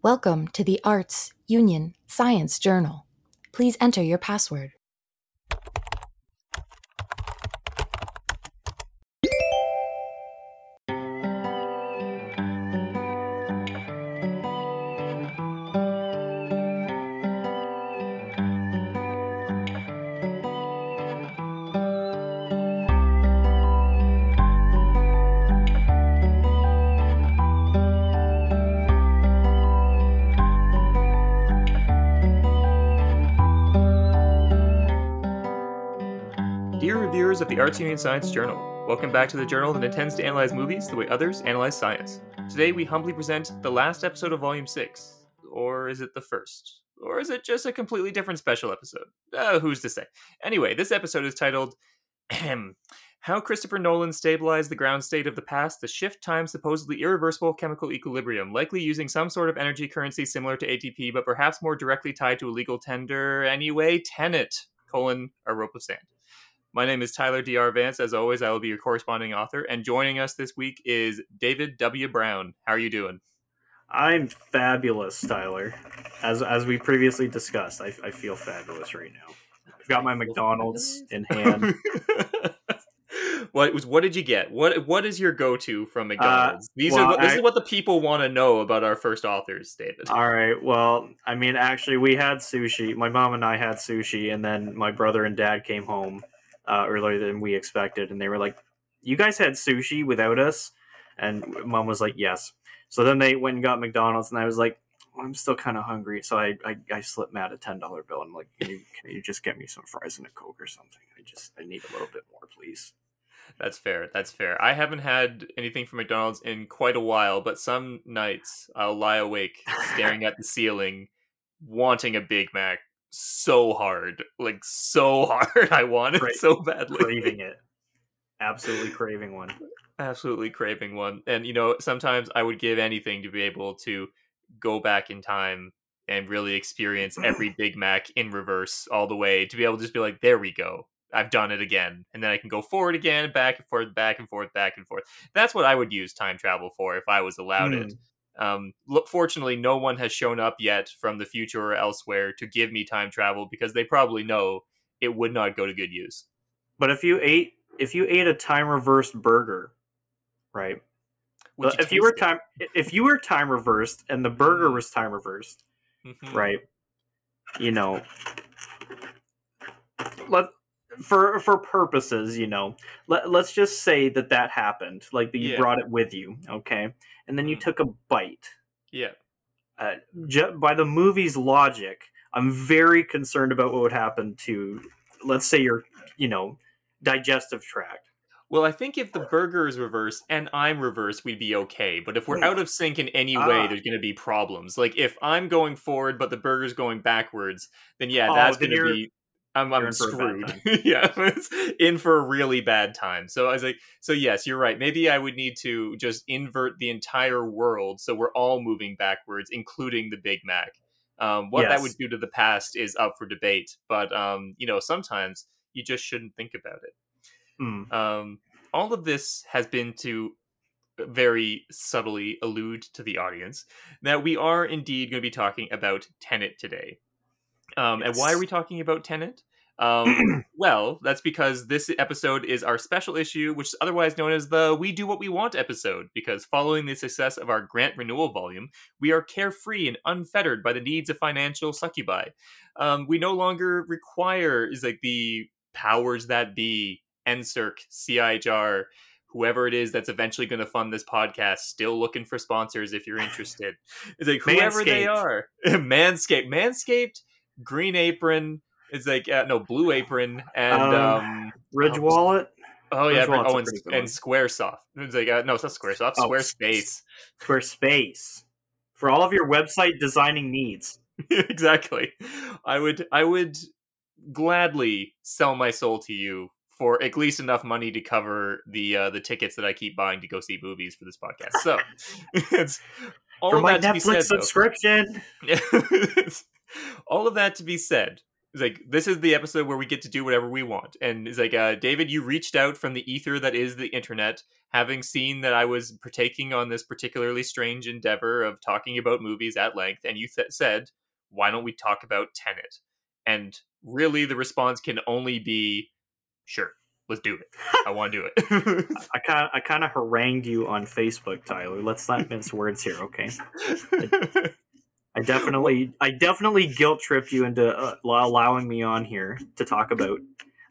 Welcome to the Arts Union Science Journal. Please enter your password. Reviewers of the Arts Union Science Journal, welcome back to the journal that intends to analyze movies the way others analyze science. Today we humbly present the last episode of Volume 6. Or is it the first? Or is it just a completely different special episode? Uh, who's to say? Anyway, this episode is titled How Christopher Nolan Stabilized the Ground State of the Past to Shift Time's Supposedly Irreversible Chemical Equilibrium, likely using some sort of energy currency similar to ATP, but perhaps more directly tied to a legal tender. Anyway, Tenet, colon, a rope of sand. My name is Tyler D.R. Vance. As always, I will be your corresponding author. And joining us this week is David W. Brown. How are you doing? I'm fabulous, Tyler. As as we previously discussed, I, I feel fabulous right now. I've got my McDonald's in hand. what was what did you get? What what is your go to from uh, McDonald's? These well, are this I- is what the people want to know about our first authors, David. All right. Well, I mean, actually, we had sushi. My mom and I had sushi, and then my brother and dad came home uh, earlier than we expected, and they were like, "You guys had sushi without us?" And mom was like, "Yes." So then they went and got McDonald's, and I was like, "I'm still kind of hungry," so I, I I slipped Matt a ten dollar bill. I'm like, can you, "Can you just get me some fries and a coke or something? I just I need a little bit more, please." That's fair. That's fair. I haven't had anything from McDonald's in quite a while, but some nights I'll lie awake staring at the ceiling, wanting a Big Mac so hard, like so hard. I want it Right. so badly. craving it. Absolutely craving one. absolutely craving one. And you know, sometimes I would give anything to be able to go back in time and really experience every Big Mac in reverse all the way to be able to just be like, there we go. I've done it again. And then I can go forward again, back and forth, back and forth, back and forth. That's what I would use time travel for if I was allowed it. Mm. Um, look, fortunately, no one has shown up yet from the future or elsewhere to give me time travel because they probably know it would not go to good use. But if you ate if you ate a time reversed burger, right? Would if you were it? time if you were time reversed and the burger was time reversed, Mhm. right? You know, let for for purposes, you know, let let's just say that that happened, like that you Yeah. brought it with you, okay, and then you Mhm. took a bite. Yeah. Uh, by the movie's logic, I'm very concerned about what would happen to, let's say, your, you know, digestive tract. Well, I think if the burger is reversed and I'm reversed, we'd be okay. But if we're out of sync in any way, Ah. there's going to be problems. Like if I'm going forward, but the burger's going backwards, then yeah, Oh, that's going to be. I'm, I'm in for a bad screwed. yeah, it's in for a really bad time. So I was like, so yes, you're right. Maybe I would need to just invert the entire world so we're all moving backwards, including the Big Mac. Um, what that would do to the past is up for debate, but um, you know, sometimes you just shouldn't think about it. Hmm. Um, all of this has been to very subtly allude to the audience that we are indeed going to be talking about Tenet today. Um, And why are we talking about Tenet? Um, well, that's because this episode is our special issue, which is otherwise known as the We Do What We Want episode. Because following the success of our grant renewal volume, we are carefree and unfettered by the needs of financial succubi. Um, we no longer require is like the powers that be, NSERC, CIHR, whoever it is that's eventually going to fund this podcast. Still looking for sponsors if you're interested. It's like whoever they are, Manscaped, Manscaped, Green Apron. It's like uh, no Blue Apron and Um, um, Ridge Oh, Wallet, oh yeah, Ridge oh and, and. SquareSoft. It's like uh, no, it's not SquareSoft. Oh, Squarespace. Squarespace, for all of your website designing needs. exactly. I would I would gladly sell my soul to you for at least enough money to cover the uh, the tickets that I keep buying to go see movies for this podcast. So it's all For of my that to be Netflix said, subscription. all of that to be said, It's like this is the episode where we get to do whatever we want, and it's like uh, David, you reached out from the ether that is the internet, having seen that I was partaking on this particularly strange endeavor of talking about movies at length, and you th- said, "Why don't we talk about Tenet?" And really, the response can only be, "Sure, let's do it. I want to do it." I kind of, I kind of harangued you on Facebook, Tyler. Let's not mince words here, okay? I definitely, I definitely guilt tripped you into uh, allowing me on here to talk about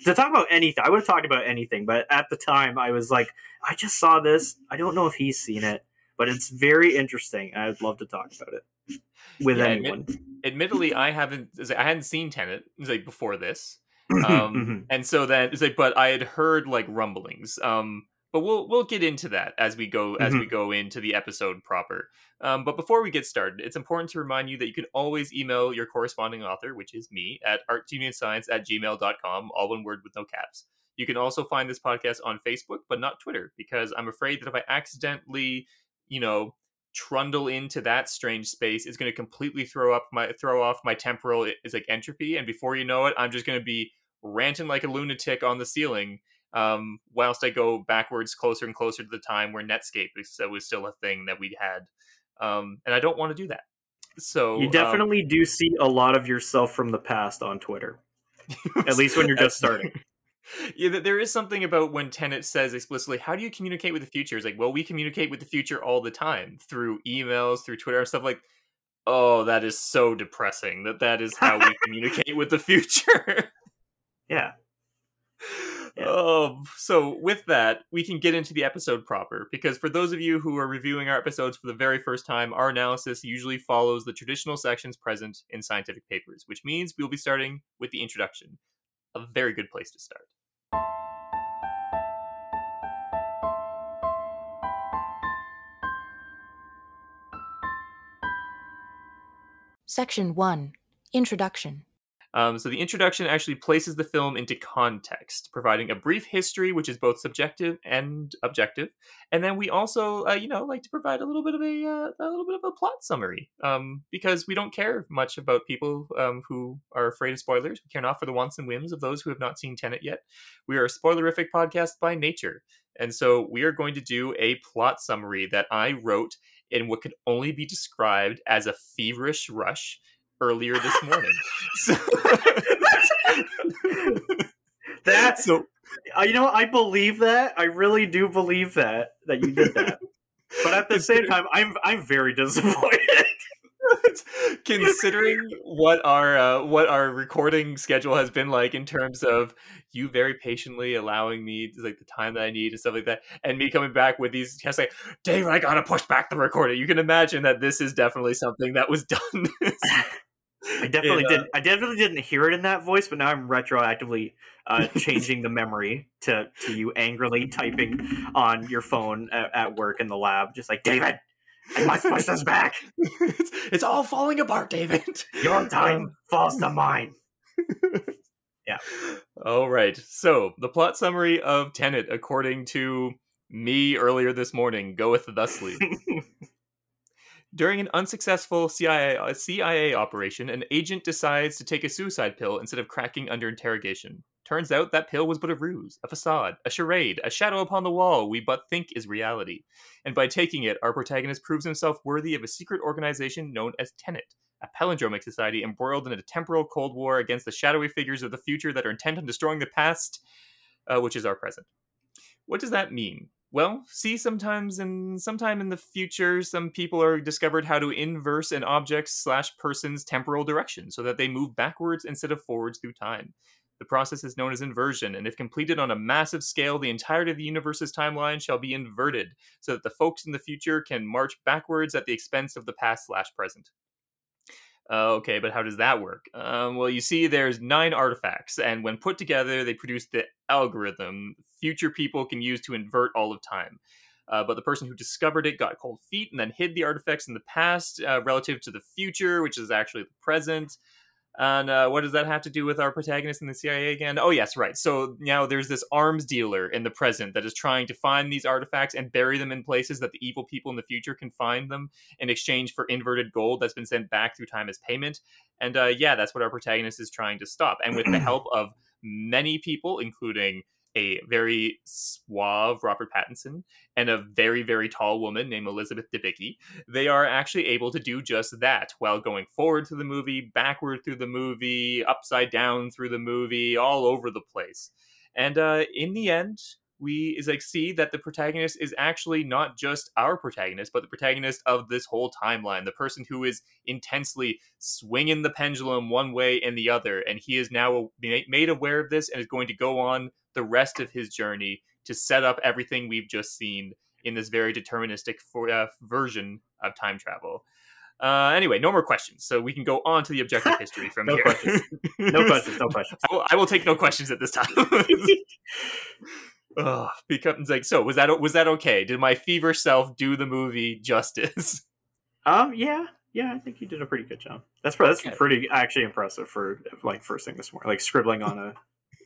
to talk about anything. I would have talked about anything, but at the time, I was like, I just saw this. I don't know if he's seen it, but it's very interesting. I'd love to talk about it with Yeah, anyone. admit- admittedly, I haven't. I hadn't seen Tenet like before this, um, and so then it's like, but I had heard like rumblings. Um, but we'll we'll get into that as we go as we go into the episode proper. Um, but before we get started, it's important to remind you that you can always email your corresponding author, which is me, at artsunionscience at gmail.com, all one word with no caps. You can also find this podcast on Facebook, but not Twitter, because I'm afraid that if I accidentally, you know, trundle into that strange space, it's going to completely throw up my throw off my temporal is like entropy, and before you know it, I'm just going to be ranting like a lunatic on the ceiling. Um, whilst I go backwards closer and closer to the time where Netscape was, was still a thing that we had, um, and I don't want to do that. So you um, definitely do see a lot of yourself from the past on Twitter, at least when you're just starting. yeah, th- there is something about when Tenet says explicitly, "How do you communicate with the future?" It's like, well, we communicate with the future all the time through emails, through Twitter, and stuff like. Oh, that is so depressing. That that is how we communicate with the future. Yeah. Yeah. Oh, so with that, we can get into the episode proper. Because for those of you who are reviewing our episodes for the very first time, our analysis usually follows the traditional sections present in scientific papers, which means we'll be starting with the introduction. A very good place to start. Section 1 Introduction. Um, so the introduction actually places the film into context, providing a brief history, which is both subjective and objective, and then we also, uh, you know, like to provide a little bit of a uh, a little bit of a plot summary, um, because we don't care much about people um, who are afraid of spoilers. We care not for the wants and whims of those who have not seen Tenet yet. We are a spoilerific podcast by nature, and so we are going to do a plot summary that I wrote in what could only be described as a feverish rush earlier this morning. so, That so I, you know, I believe that. I really do believe that that you did that. But at the same time, I'm I'm very disappointed. considering what our uh, what our recording schedule has been like in terms of you very patiently allowing me like the time that I need and stuff like that, and me coming back with these just like, Dave, I gotta push back the recording. You can imagine that this is definitely something that was done. I definitely uh, didn't. I definitely didn't hear it in that voice, but now I'm retroactively uh, changing the memory to to you angrily typing on your phone at, at work in the lab, just like David, I must push this back. it's, it's all falling apart, David. Your time falls to mine. Yeah. All right. So the plot summary of Tenet, according to me earlier this morning, goeth thusly. During an unsuccessful CIA, uh, CIA operation, an agent decides to take a suicide pill instead of cracking under interrogation. Turns out that pill was but a ruse, a facade, a charade, a shadow upon the wall we but think is reality. And by taking it, our protagonist proves himself worthy of a secret organization known as Tenet, a palindromic society embroiled in a temporal Cold War against the shadowy figures of the future that are intent on destroying the past, uh, which is our present. What does that mean? Well, see, sometimes in sometime in the future, some people are discovered how to inverse an object slash person's temporal direction so that they move backwards instead of forwards through time. The process is known as inversion, and if completed on a massive scale, the entirety of the universe's timeline shall be inverted, so that the folks in the future can march backwards at the expense of the past slash present. Uh, okay, but how does that work? Um, well, you see, there's nine artifacts, and when put together, they produce the algorithm future people can use to invert all of time. Uh, but the person who discovered it got cold feet and then hid the artifacts in the past uh, relative to the future, which is actually the present. And uh, what does that have to do with our protagonist in the CIA again? Oh, yes, right. So now there's this arms dealer in the present that is trying to find these artifacts and bury them in places that the evil people in the future can find them in exchange for inverted gold that's been sent back through time as payment. And uh, yeah, that's what our protagonist is trying to stop. And with the help of many people, including a very suave Robert Pattinson and a very, very tall woman named Elizabeth Debicki, they are actually able to do just that while going forward through the movie, backward through the movie, upside down through the movie, all over the place. And uh, in the end, we is like see that the protagonist is actually not just our protagonist but the protagonist of this whole timeline the person who is intensely swinging the pendulum one way and the other and he is now made aware of this and is going to go on the rest of his journey to set up everything we've just seen in this very deterministic for, uh, version of time travel. Uh, anyway, no more questions, so we can go on to the objective history from no here. questions. No questions. No questions. I will, I will take no questions at this time. Ugh, becomes like so. Was that was that okay? Did my fever self do the movie justice? Um. Yeah. Yeah. I think you did a pretty good job. That's that's Okay. pretty actually impressive for like first thing this morning, like scribbling on a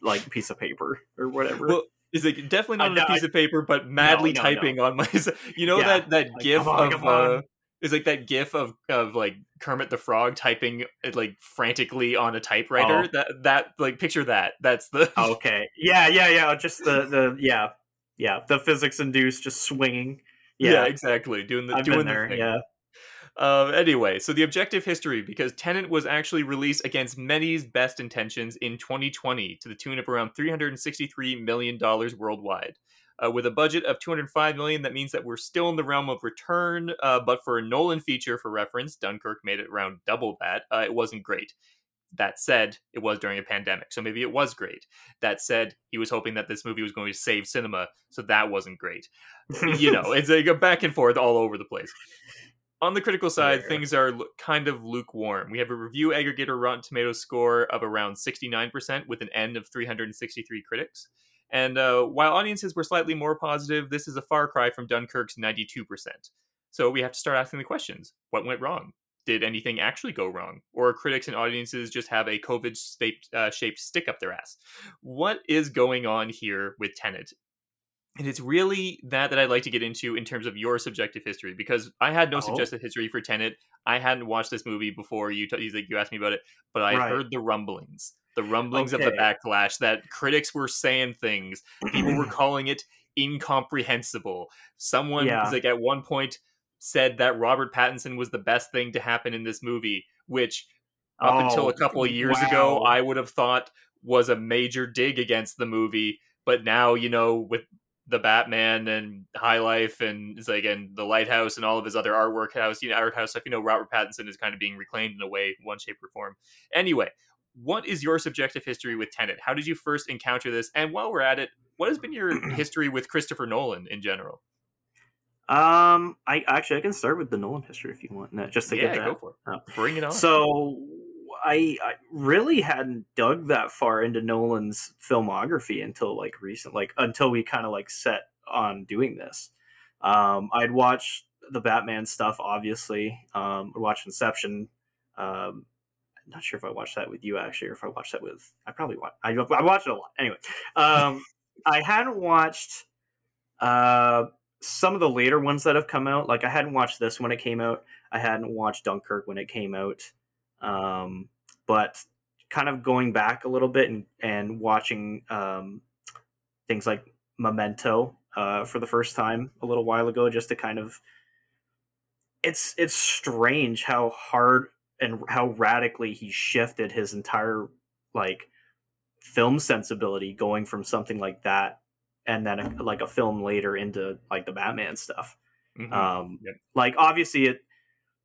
like piece of paper or whatever. Well, is it definitely not I on a piece of paper, but madly no, no. typing on my. You know Yeah, that that like, gif on, of uh, is like that gif of of like Kermit the Frog typing like frantically on a typewriter. Oh. That that like picture that. That's the okay. Yeah. Yeah. Yeah. Just the the yeah yeah the physics induced just swinging. yeah. Yeah. exactly doing the I've doing the there. thing. Yeah. Um, anyway, so the objective history, because Tenet was actually released against many's best intentions in 2020 to the tune of around 363 million dollars worldwide. Uh, with a budget of 205 million, that means that we're still in the realm of return. Uh, but for a Nolan feature, for reference, Dunkirk made it around double that. Uh, it wasn't great. That said, it was during a pandemic, so maybe it was great. That said, he was hoping that this movie was going to save cinema, so that wasn't great you know, it's like a back and forth all over the place. On the critical side, Yeah. things are kind of lukewarm. We have a review aggregator Rotten Tomatoes score of around 69% with an N of 363 critics. And uh, while audiences were slightly more positive, this is a far cry from Dunkirk's 92%. So we have to start asking the questions what went wrong? Did anything actually go wrong? Or critics and audiences just have a COVID shaped, uh, shaped stick up their ass? What is going on here with Tenet? And it's really that that I'd like to get into in terms of your subjective history because I had no Oh. suggested history for Tenet. I hadn't watched this movie before you. T- you asked me about it, but I Right. heard the rumblings, the rumblings of the backlash that critics were saying things. People were calling it incomprehensible. Someone Yeah. like at one point said that Robert Pattinson was the best thing to happen in this movie, which up until Oh, a couple of years ago. I would have thought was a major dig against the movie. But now, you know, with the Batman and High Life and it's like and the Lighthouse and all of his other artwork house, you know, art house stuff, you know, Robert Pattinson is kind of being reclaimed in a way, one shape or form. Anyway, what is your subjective history with Tenet? How did you first encounter this? And while we're at it, what has been your history with Christopher Nolan in general? Um, I actually I can start with the Nolan history if you want, no, just to yeah, get that. go for it. Oh. Bring it on. So I, I really hadn't dug that far into Nolan's filmography until like recent, like until we kind of like set on doing this. Um, I'd watched the Batman stuff, obviously. Um, I watched Inception. Um, not sure if I watched that with you actually, or if I watched that with. I probably watched. I, I watched it a lot. Anyway, um, I hadn't watched uh, some of the later ones that have come out. Like I hadn't watched this when it came out. I hadn't watched Dunkirk when it came out. Um, but kind of going back a little bit and, and watching um, things like Memento uh, for the first time a little while ago, just to kind of it's it's strange how hard and how radically he shifted his entire like film sensibility going from something like that and then a, like a film later into like the Batman stuff. Mhm. Um, like obviously it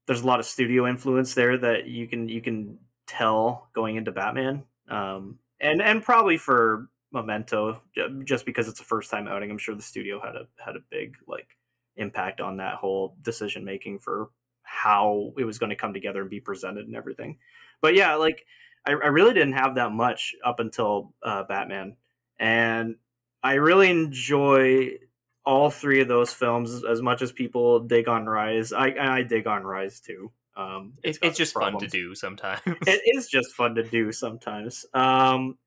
there's a lot of studio influence there that you can you can tell going into Batman. Um, and and probably for Memento, just because it's a first time outing, I'm sure the studio had a had a big like impact on that whole decision making for how it was going to come together and be presented and everything. But yeah, like I, I really didn't have that much up until uh, Batman, and I really enjoy all three of those films as much as people dig on Rise. I I dig on Rise too. Um, It's, it's just fun to do sometimes. It is just fun to do sometimes. Um,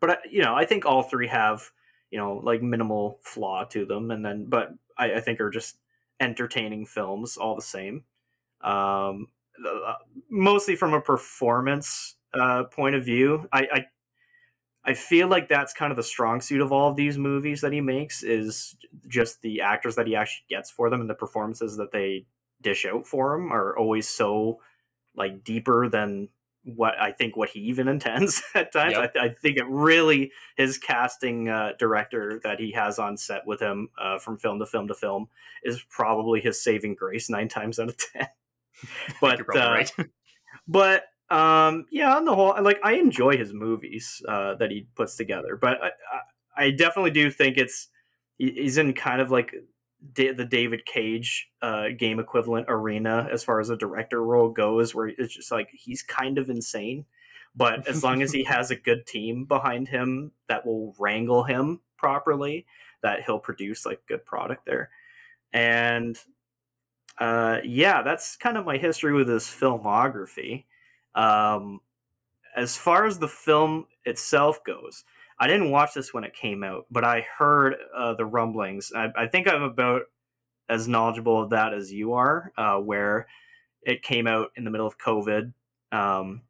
but I, you know, I think all three have you know like minimal flaw to them, and then but I, I think are just entertaining films all the same. Um, uh, mostly from a performance uh, point of view, I, I I feel like that's kind of the strong suit of all of these movies that he makes is just the actors that he actually gets for them and the performances that they dish out for him are always so like deeper than what I think what he even intends at times. Yep. I, I think it really his casting uh, director that he has on set with him uh, from film to film to film is probably his saving grace nine times out of ten. but uh, right. but um yeah on the whole like i enjoy his movies uh that he puts together but i i, definitely do think it's he's in kind of like the david cage uh game equivalent arena as far as a director role goes where it's just like he's kind of insane but as long as he has a good team behind him that will wrangle him properly that he'll produce like good product there and uh yeah that's kind of my history with his filmography um, as far as the film itself goes, I didn't watch this when it came out, but I heard uh, the rumblings. I, I think I'm about as knowledgeable of that as you are, uh, where it came out in the middle of COVID, um,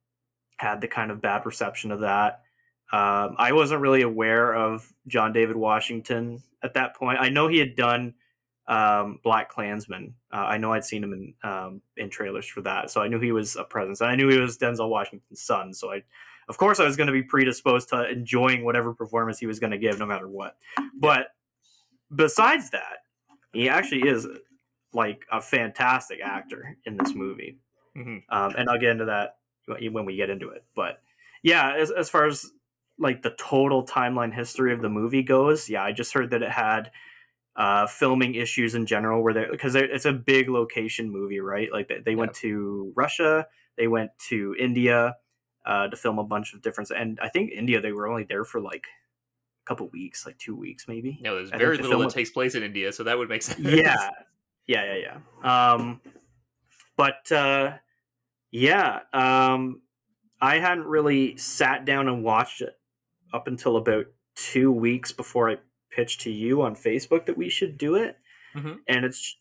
had the kind of bad reception of that. Um, I wasn't really aware of John David Washington at that point. I know he had done um, Black Klansman. Uh, I know I'd seen him in um, in trailers for that, so I knew he was a presence. And I knew he was Denzel Washington's son, so I, of course, I was going to be predisposed to enjoying whatever performance he was going to give, no matter what. But besides that, he actually is like a fantastic actor in this movie, Mhm. um, and I'll get into that when we get into it. But yeah, as as far as like the total timeline history of the movie goes, yeah, I just heard that it had uh, filming issues in general where they because it's a big location movie, right? Like they, they went to Russia, they went to India uh, to film a bunch of different, and I think India they were only there for like a couple weeks, like two weeks maybe. No, there's I very little that takes place in India, so that would make sense. yeah yeah yeah yeah um but uh yeah um i hadn't really sat down and watched it up until about two weeks before i pitched to you on facebook that we should do it Mhm. and it's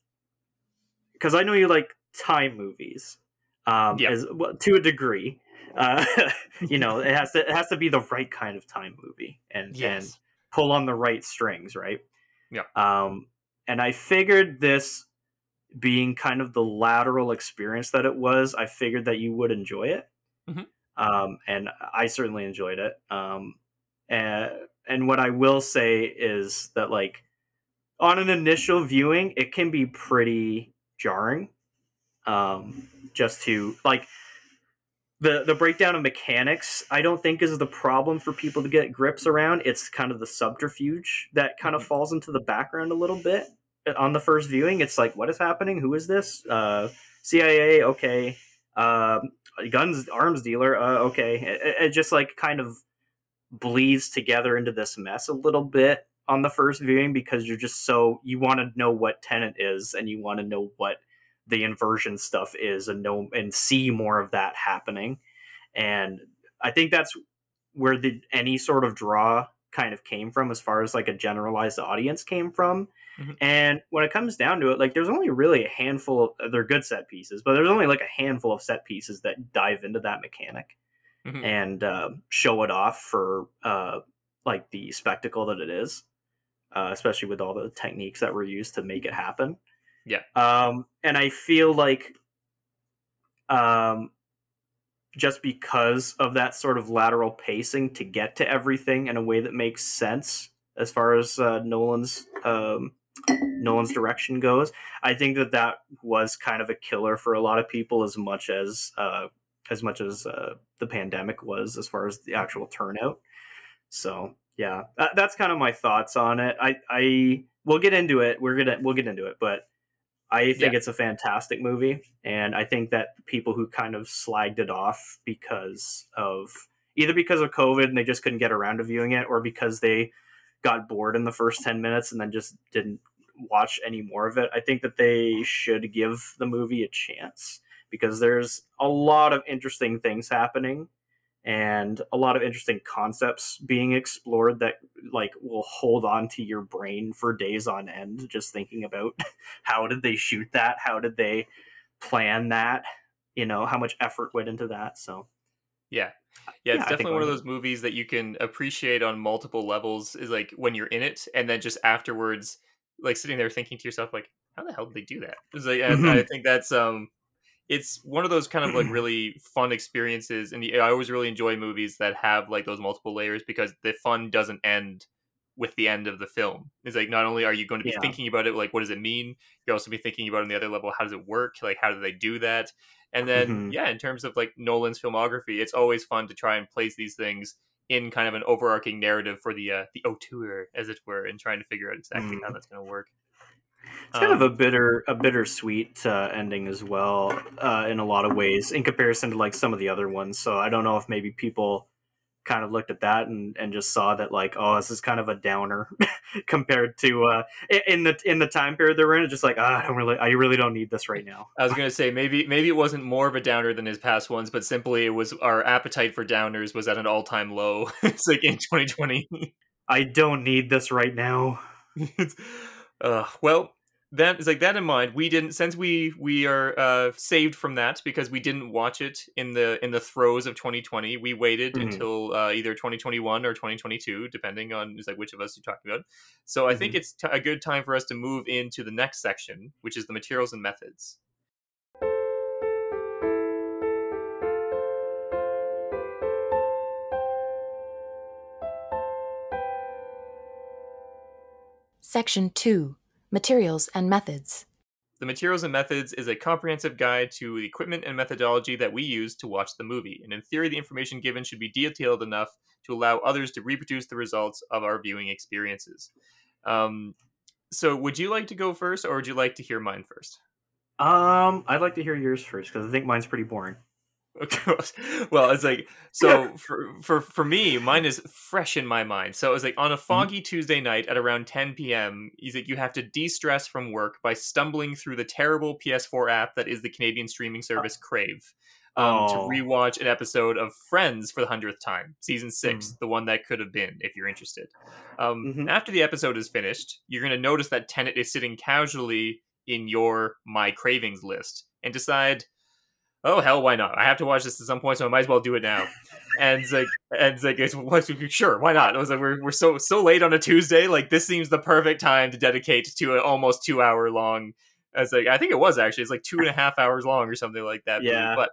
because i know you like time movies um Yeah. as well, to a degree uh you know it has to it has to be the right kind of time movie and and pull on the right strings, right? Yeah. Um, and I figured this being kind of the lateral experience that it was, I figured that you would enjoy it. Mhm. Um, and I certainly enjoyed it. Um, and, and what I will say is that, like, on an initial viewing, it can be pretty jarring. Um, just to like the the breakdown of mechanics i don't think is the problem for people to get grips around. It's kind of the subterfuge that kind of Mhm. falls into the background a little bit on the first viewing. It's like what is happening? Who is this? Uh cia okay. Um guns arms dealer uh, okay. It, it just like kind of bleeds together into this mess a little bit on the first viewing because you're just so you want to know what tenet is and you want to know what the inversion stuff is and know and see more of that happening. And i think that's where the any sort of draw kind of came from as far as like a generalized audience came from. Mhm. and when it comes down to it like there's only really a handful of they're good set pieces but there's only like a handful of set pieces that dive into that mechanic Mhm. and uh, show it off for uh, like the spectacle that it is, uh, especially with all the techniques that were used to make it happen. Yeah. Um, and I feel like um, just because of that sort of lateral pacing to get to everything in a way that makes sense as far as uh, Nolan's um, Nolan's direction goes, I think that that was kind of a killer for a lot of people as much as uh, as much as uh, the pandemic was as far as the actual turnout. So yeah, that, that's kind of my thoughts on it. I I we'll get into it. We're gonna we'll get into it, but I think Yeah. it's a fantastic movie, and I think that people who kind of slagged it off because of either because of COVID and they just couldn't get around to viewing it, or because they got bored in the first ten minutes and then just didn't watch any more of it. I think that they should give the movie a chance because there's a lot of interesting things happening and a lot of interesting concepts being explored that like will hold on to your brain for days on end just thinking about how did they shoot that how did they plan that you know how much effort went into that so yeah yeah, it's Yeah, definitely one of those movies that you can appreciate on multiple levels. Is like when you're in it, and then just afterwards, like sitting there thinking to yourself, like, how the hell did they do that? It's like, Mhm. I think that's um, it's one of those kind of like really fun experiences, and I always really enjoy movies that have like those multiple layers because the fun doesn't end with the end of the film. It's like not only are you going to be Yeah. thinking about it, like what does it mean, you're also be thinking about on the other level, how does it work? Like how do they do that? And then Mhm. yeah, in terms of like Nolan's filmography, it's always fun to try and place these things in kind of an overarching narrative for the uh, the auteur, as it were, and trying to figure out exactly how Mhm. that's going to work. It's kind of Um, a bitter, a bittersweet uh, ending as well, uh, in a lot of ways, in comparison to like some of the other ones. So I don't know if maybe people kind of looked at that and, and just saw that like, oh, this is kind of a downer compared to uh, in the in the time period they're in. It's just like, ah, I don't really, I really don't need this right now. I was gonna say maybe maybe it wasn't more of a downer than his past ones, but simply it was our appetite for downers was at an all time low. it's like in 2020. I don't need this right now. uh, well, that is like that in mind. We didn't since we we are uh, saved from that because we didn't watch it in the in the throes of 2020. We waited Mhm. until uh, either 2021 or 2022, depending on is like which of us you're talking about. So I think it's t- a good time for us to move into the next section, which is the materials and methods. Section 2 Materials and Methods. The Materials and Methods is a comprehensive guide to the equipment and methodology that we use to watch the movie. And in theory, the information given should be detailed enough to allow others to reproduce the results of our viewing experiences. Um, so, would you like to go first, or would you like to hear mine first? Um, I'd like to hear yours first because I think mine's pretty boring. Okay. well, it's like so for for for me, mine is fresh in my mind. So it was like on a foggy Tuesday night at around 10 p.m. He's like, you have to de-stress from work by stumbling through the terrible PS4 app that is the Canadian streaming service Crave. Um, Oh. To rewatch an episode of Friends for the hundredth time, season six, Mm. the one that could have been, if you're interested. Um, Mhm. After the episode is finished, you're going to notice that Tenet is sitting casually in your My Cravings list and decide, oh hell, why not? I have to watch this at some point, so I might as well do it now. And it's like, and it's like, it's, sure, why not? I was like, we're, we're so so late on a Tuesday, like this seems the perfect time to dedicate to an almost two hour long. It's like I think it was actually it's like two and a half hours long or something like that. Yeah. but.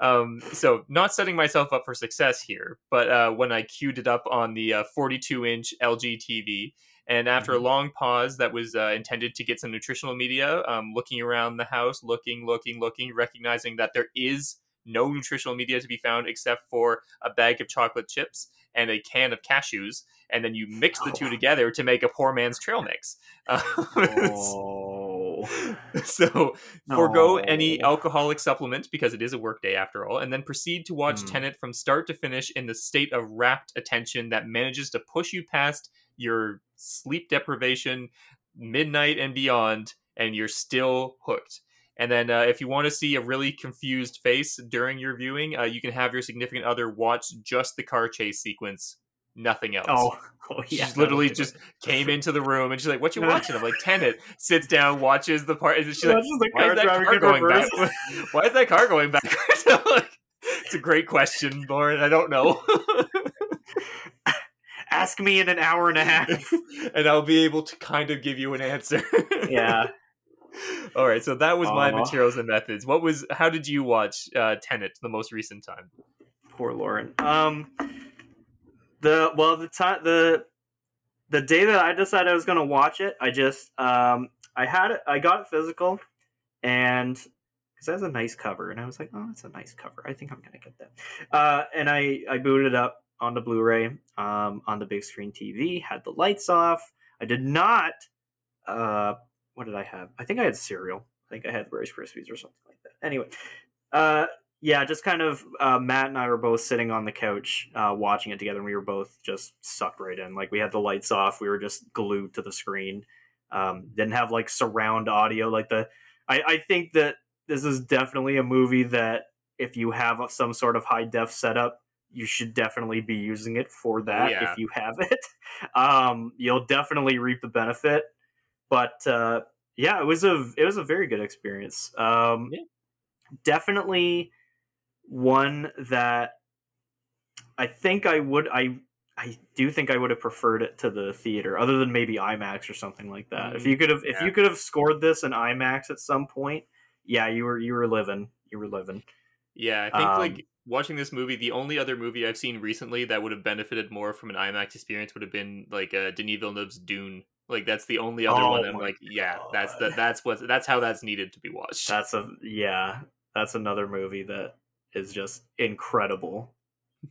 Um, so not setting myself up for success here, but uh, when I queued it up on the uh, 42 inch LG TV, and after a Mhm. long pause that was uh, intended to get some nutritional media, um, looking around the house, looking, looking, looking, recognizing that there is no nutritional media to be found except for a bag of chocolate chips and a can of cashews, and then you mix the two together to make a poor man's trail mix. Oh, so forego any alcoholic supplement because it is a work day after all, and then proceed to watch Mm. Tenet from start to finish in the state of rapt attention that manages to push you past your sleep deprivation, midnight and beyond, and you're still hooked. And then, uh, if you want to see a really confused face during your viewing, uh, you can have your significant other watch just the car chase sequence, nothing else. oh, oh She yeah. just literally just came into the room and she's like, "What you watching?" I'm like, "Tenet." Sits down, watches the part. And she's like, That's just the "Why is that car going reverse. back? Why is that car going backwards?" It's a great question, Lauren. I don't know, Ask me in an hour and a half. and I'll be able to kind of give you an answer. yeah. All right. So that was my Aw. materials and methods. What was? How did you watch uh, Tenet the most recent time? Poor Lauren. Um, the well, the time the the day that I decided I was gonna watch it, I just um I had it, I got it physical, and because it has a nice cover, and I was like, oh, it's a nice cover. I think I'm gonna get that. Uh, and I I booted it up on the Blu-ray, um, on the big screen TV, had the lights off. I did not. Uh, what did I have? I think I had cereal. I think I had Rice Krispies or something like that. Anyway, uh, yeah, just kind of uh, Matt and I were both sitting on the couch uh, watching it together, and we were both just sucked right in. Like we had the lights off, we were just glued to the screen. Um, didn't have like surround audio, like the. I, I think that this is definitely a movie that if you have some sort of high def setup, you should definitely be using it for that yeah. if you have it. Um, you'll definitely reap the benefit. But uh, yeah, it was a it was a very good experience. Um, Yeah. Definitely one that I think I would I I do think I would have preferred it to the theater, other than maybe IMAX or something like that. if Mm, you could have if you could have scored this in IMAX at some point, yeah, you were you were living. You were living. Yeah, I think Um, like watching this movie, the only other movie I've seen recently that would have benefited more from an IMAX experience would have been like uh, Denis Villeneuve's Dune. Like that's the only other Oh one. I'm like, yeah, that's the that's what that's how that's needed to be watched. That's a yeah, that's another movie that is just incredible.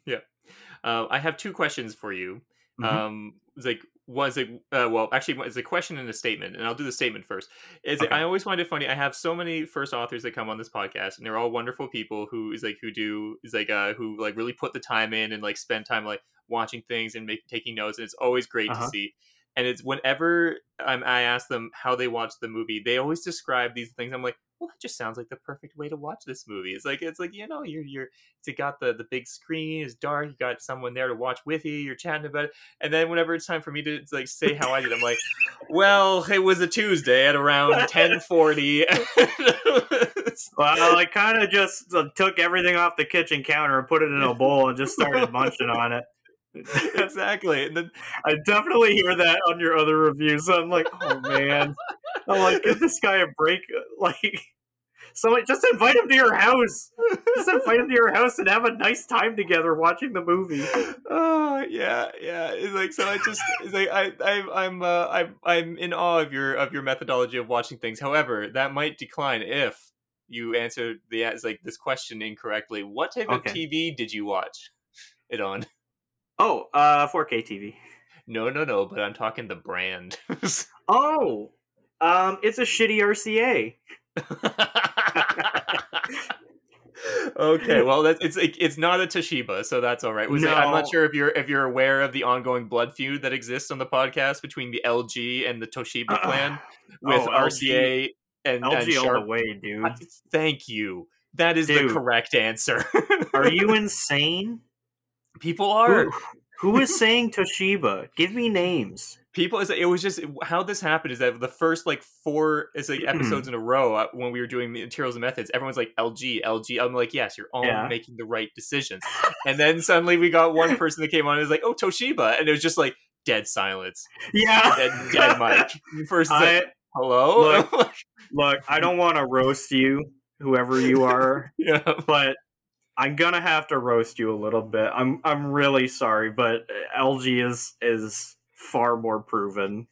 Yeah, uh, I have two questions for you. Mhm. Um, it's like one's like uh, well, actually, it's a question and a statement, and I'll do the statement first. Is Okay. I always find it funny. I have so many first authors that come on this podcast, and they're all wonderful people who is like who do is like uh who like really put the time in and like spend time like watching things and make taking notes, and it's always great Uh-huh. to see. And it's whenever I'm, I ask them how they watch the movie, they always describe these things. I'm like, well, that just sounds like the perfect way to watch this movie. It's like it's like you know you're you're it's got the the big screen, it's dark, you got someone there to watch with you, you're chatting about it, and then whenever it's time for me to like say how I did, I'm like, well, it was a Tuesday at around ten forty. Well, I kind of just uh, took everything off the kitchen counter and put it in a bowl and just started munching on it. Exactly, and then I definitely hear that on your other reviews. I'm like, oh man, I'm like, give this guy a break. Like, so just invite him to your house. Just invite him to your house and have a nice time together watching the movie. oh yeah, yeah. It's like so. I just it's like I, I I'm uh, I'm I'm in awe of your of your methodology of watching things. However, that might decline if you answer the like this question incorrectly. What type Okay. of TV did you watch it on? Oh, uh, 4K TV. No, no, no. But I'm talking the brand. Oh, um, it's a shitty RCA. okay, well, that's it's it's not a Toshiba, so that's all right. Was it, I'm not sure if you're if you're aware of the ongoing blood feud that exists on the podcast between the LG and the Toshiba clan with Oh, RCA and, and LG all Sharp. the way, dude. Uh, Thank you. That is Dude. the correct answer. Are you insane? People are. Who, who is saying Toshiba? Give me names. people is it was just how this happened is that the first like four is like episodes in a row uh, when we were doing materials and methods everyone's like lg lg i'm like yes you're all Yeah. making the right decisions and then suddenly we got one person that came on and was like oh toshiba and it was just like dead silence Yeah. dead, dead mic first I, like, hello look, I don't want to roast you, whoever you are, yeah but I'm gonna have to roast you a little bit. I'm I'm really sorry, but LG is is far more proven.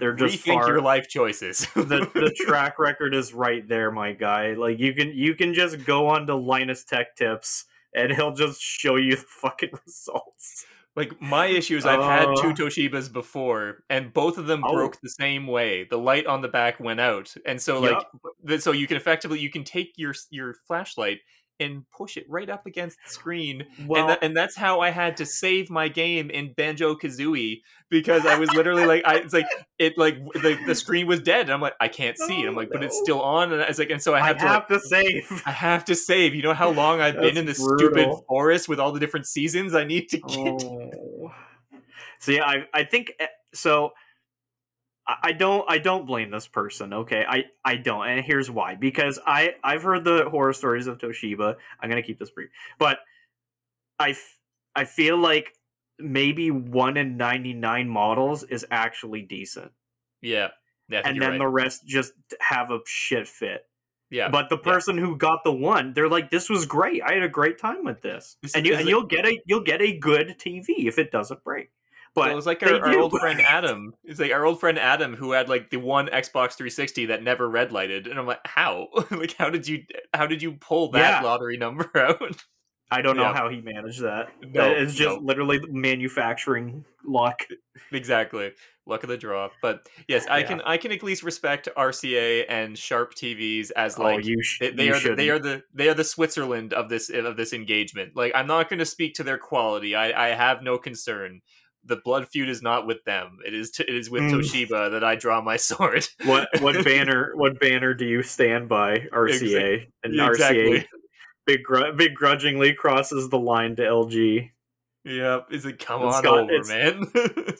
They're just rethink far. your life choices the the track record is right there, my guy. Like you can you can just go on to Linus Tech Tips and he'll just show you the fucking results. Like my issue is I've had two Uh. Toshibas before, and both of them Oh. broke the same way. The light on the back went out, and so like th- so you can effectively you can take your your flashlight and push it right up against the screen, Well, and tha- and that's how I had to save my game in Banjo Kazooie because I was literally like I it's like it like the, the screen was dead, and I'm like I can't see, and I'm Oh, like but it's still on, and I was like and so I I have have, to like, to save. I have to save. You know how long I've been in this stupid forest with all the different seasons I need to get. Oh. So yeah, I I think eh, so. I I don't I don't blame this person. Okay, I I don't, and here's why. Because I I've heard the horror stories of Toshiba. I'm gonna keep this brief, but I f- I feel like maybe one in ninety nine models is actually decent, Yeah. Yeah, and then right. the rest just have a shit fit. yeah. But the yeah. person who got the one, they're like, "This was great. I had a great time with this." This and you and it- you'll get a you'll get a good TV if it doesn't break. But well, it was like our, our do. old friend Adam. It's like our old friend Adam who had like the one Xbox 360 that never red lighted, and I'm like, how? like, how did you? How did you pull that Yeah. lottery number out? I don't know Yeah. how he managed that. No, it's just no. literally manufacturing luck. exactly, luck of the draw. But yes, I Yeah. can I can at least respect RCA and Sharp TVs as oh, like oh, you, sh- they, they you are the, they are the they are the Switzerland of this of this engagement. Like I'm not going to speak to their quality. I I have no concern, the blood feud is not with them. It is t- it is with Mm. Toshiba that I draw my sword. What what banner what banner do you stand by? RCA and Exactly. RCA begr- begrudgingly crosses the line to LG Yep. Is it come It's on got- over, it's- man?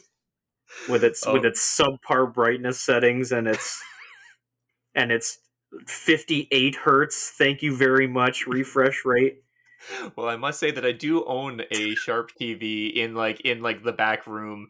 with its with Oh. its subpar brightness settings and its and its 58 hertz. Thank you very much. Refresh rate. well, I must say that I do own a Sharp TV in like in like the back room,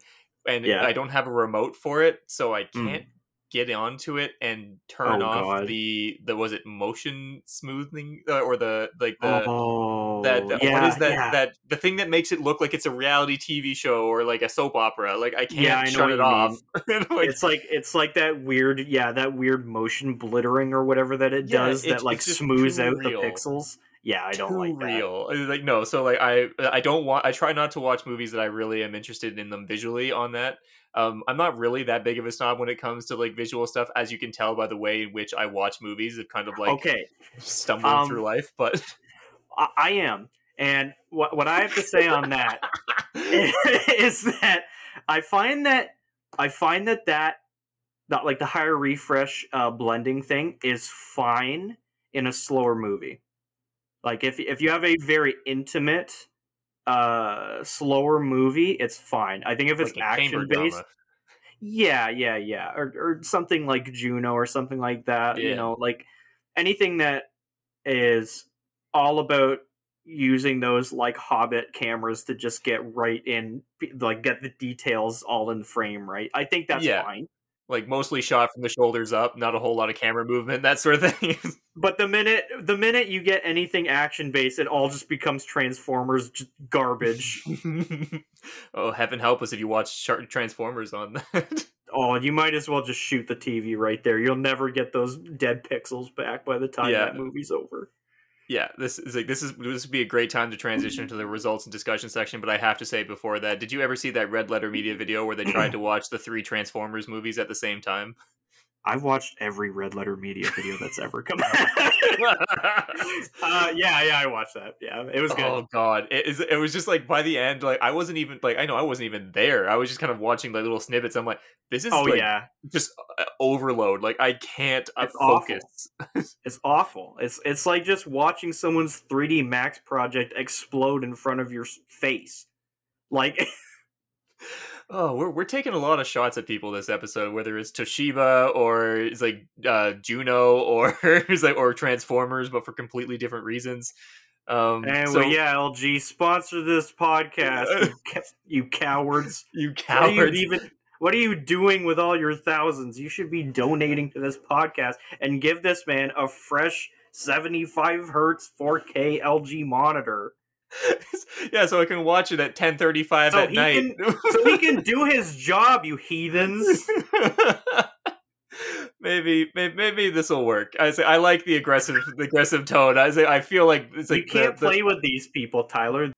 and Yeah. I don't have a remote for it, so I Mm. can't get onto it and turn Oh, off God. the the was it motion smoothing uh, or the like the oh, that yeah, what is that yeah. that the thing that makes it look like it's a reality TV show or like a soap opera? Like I can't Yeah, I shut it off. Like, it's like it's like that weird, yeah, that weird motion blittering or whatever that it does that like smooths out real. the pixels. Yeah, I don't like real. Like no, so like I I don't want I try not to watch movies that I really am interested in them visually on that. Um, I'm not really that big of a snob when it comes to like visual stuff, as you can tell by the way in which I watch movies. Of kind of like okay, stumbling um, through life, but I, I am, and what what I have to say on that is that I find that I find that that that like the higher refresh uh, blending thing is fine in a slower movie. Like if if you have a very intimate uh slower movie, it's fine. I think if it's like action based, drama. yeah, yeah, yeah, or or something like Juno or something like that. Yeah. You know, like anything that is all about using those like Hobbit cameras to just get right in, like get the details all in frame. Right, I think that's Yeah. fine. Like mostly shot from the shoulders up, not a whole lot of camera movement, that sort of thing. But the minute the minute you get anything action based, it all just becomes Transformers garbage. oh, heaven help us if you watch Transformers on that. oh, you might as well just shoot the TV right there. You'll never get those dead pixels back by the time Yeah. that movie's over. Yeah, this is like this is this would be a great time to transition to the results and discussion section. But I have to say before that, did you ever see that Red Letter Media video where they tried to watch the three Transformers movies at the same time? I've watched every Red Letter Media video that's ever come out. uh, yeah, yeah, I watched that. Yeah, it was good. Oh god, it is. It was just like by the end, like I wasn't even like I know I wasn't even there. I was just kind of watching like little snippets. I'm like, this is oh like, yeah, just uh, overload. Like I can't uh, It's awful. focus. it's awful. It's it's like just watching someone's 3D Max project explode in front of your face. Like Oh, we're we're taking a lot of shots at people this episode, whether it's Toshiba or it's like uh, Juno or it's like or Transformers, but for completely different reasons. Um, and so well, yeah, LG sponsor this podcast. you, ca- you cowards. you What are you cowards. even? What are you doing with all your thousands? You should be donating to this podcast and give this man a fresh 75 hertz 4K LG monitor yeah, so I can watch it at ten thirty five So at night. so he can do his job. You heathens. maybe, maybe, maybe this will work. I say I like the aggressive, the aggressive tone. I say I feel like it's like you can't the, the- play with these people, Tyler.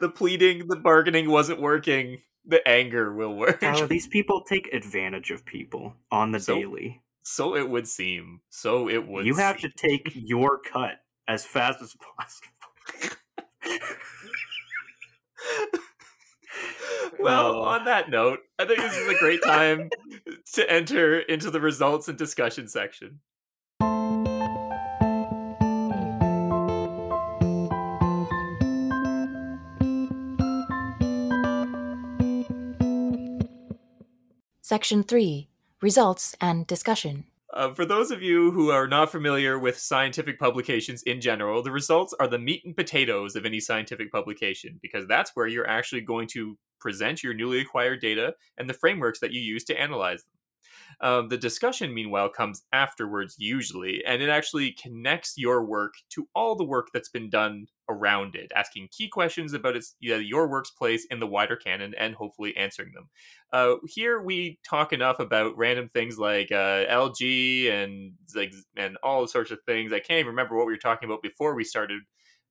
the pleading, the bargaining wasn't working. The anger will work. Tyler, these people take advantage of people on the So daily. So it would seem. So it would. You have to take your cut as fast as possible. well, Oh. on that note, I think this is a great time to enter into the results and discussion section. Section 3 Results and Discussion. Uh, for those of you who are not familiar with scientific publications in general, the results are the meat and potatoes of any scientific publication because that's where you're actually going to present your newly acquired data and the frameworks that you use to analyze them. Um, the discussion, meanwhile, comes afterwards usually, and it actually connects your work to all the work that's been done around it, asking key questions about its yeah, your work's place in the wider canon and hopefully answering them. Uh, here we talk enough about random things like uh, LG and like and all sorts of things. I can't even remember what we were talking about before we started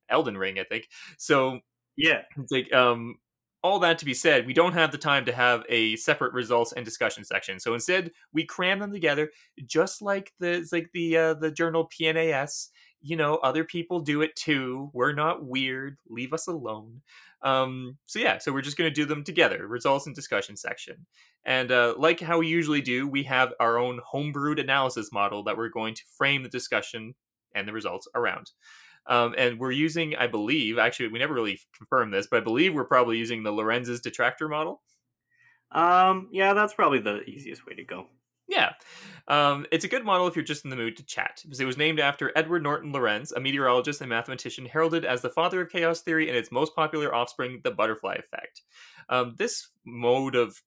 Elden Ring. I think so. Yeah. It's like um, all that to be said, we don't have the time to have a separate results and discussion section. So instead, we cram them together, just like the it's like the uh, the journal PNAS. You know, other people do it too. We're not weird. Leave us alone. Um, so yeah, so we're just going to do them together. Results and discussion section. And uh, like how we usually do, we have our own homebrewed analysis model that we're going to frame the discussion and the results around. Um, and we're using, I believe, actually, we never really confirmed this, but I believe we're probably using the Lorenz's attractor model. Um, yeah, that's probably the easiest way to go. Yeah. Um, it's a good model if you're just in the mood to chat, because it was named after Edward Norton Lorenz, a meteorologist and mathematician heralded as the father of chaos theory and its most popular offspring, the butterfly effect. Um, this mode of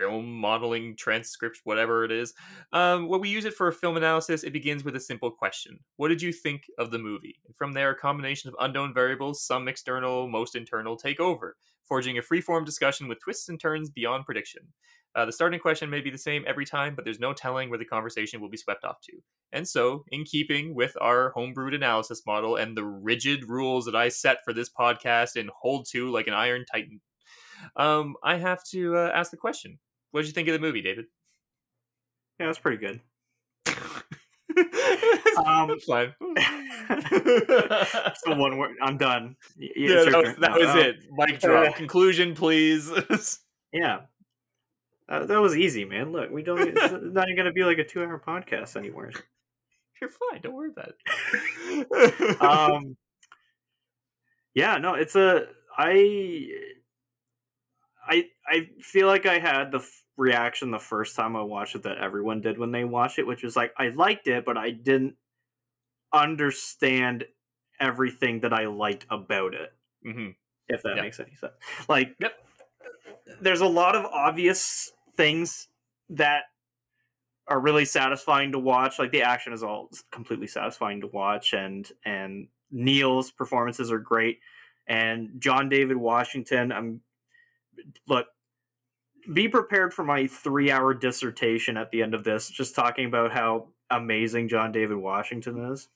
film modeling, transcript, whatever it is. Um, when we use it for film analysis, it begins with a simple question What did you think of the movie? And from there, a combination of unknown variables, some external, most internal, take over, forging a free-form discussion with twists and turns beyond prediction. Uh, the starting question may be the same every time, but there's no telling where the conversation will be swept off to. And so, in keeping with our homebrewed analysis model and the rigid rules that I set for this podcast and hold to like an iron titan, um, I have to uh, ask the question what did you think of the movie, David? Yeah, it was pretty good. um, fine. so one word. I'm done. Yeah, that was, that was um, it. Mic drop. Conclusion, please. yeah, uh, that was easy, man. Look, we don't. It's not even gonna be like a two-hour podcast anymore. You're fine. Don't worry about it. um. Yeah, no, it's a. I I I feel like I had the f- reaction the first time I watched it that everyone did when they watched it, which was like I liked it, but I didn't understand everything that I liked about it. Mm-hmm. If that yep. makes any sense. Like, yep. there's a lot of obvious things that are really satisfying to watch. Like the action is all completely satisfying to watch, and and Neil's performances are great, and John David Washington. I'm look, be prepared for my three hour dissertation at the end of this, just talking about how amazing John David Washington is.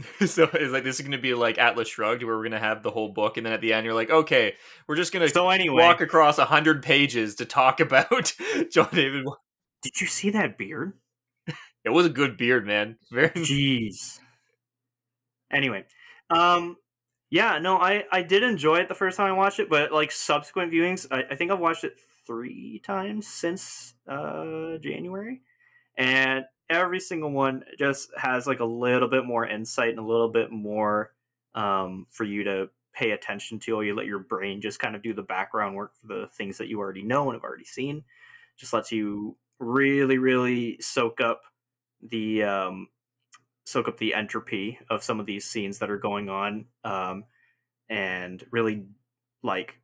so it's like this is going to be like Atlas Shrugged, where we're going to have the whole book, and then at the end you're like, okay, we're just going to so anyway, walk across a hundred pages to talk about John David. Did you see that beard? it was a good beard, man. Very jeez. Anyway, um, yeah, no, I I did enjoy it the first time I watched it, but like subsequent viewings, I, I think I've watched it three times since uh January, and every single one just has like a little bit more insight and a little bit more um for you to pay attention to. or You let your brain just kind of do the background work for the things that you already know and have already seen. Just lets you really, really soak up the um soak up the entropy of some of these scenes that are going on um, and really like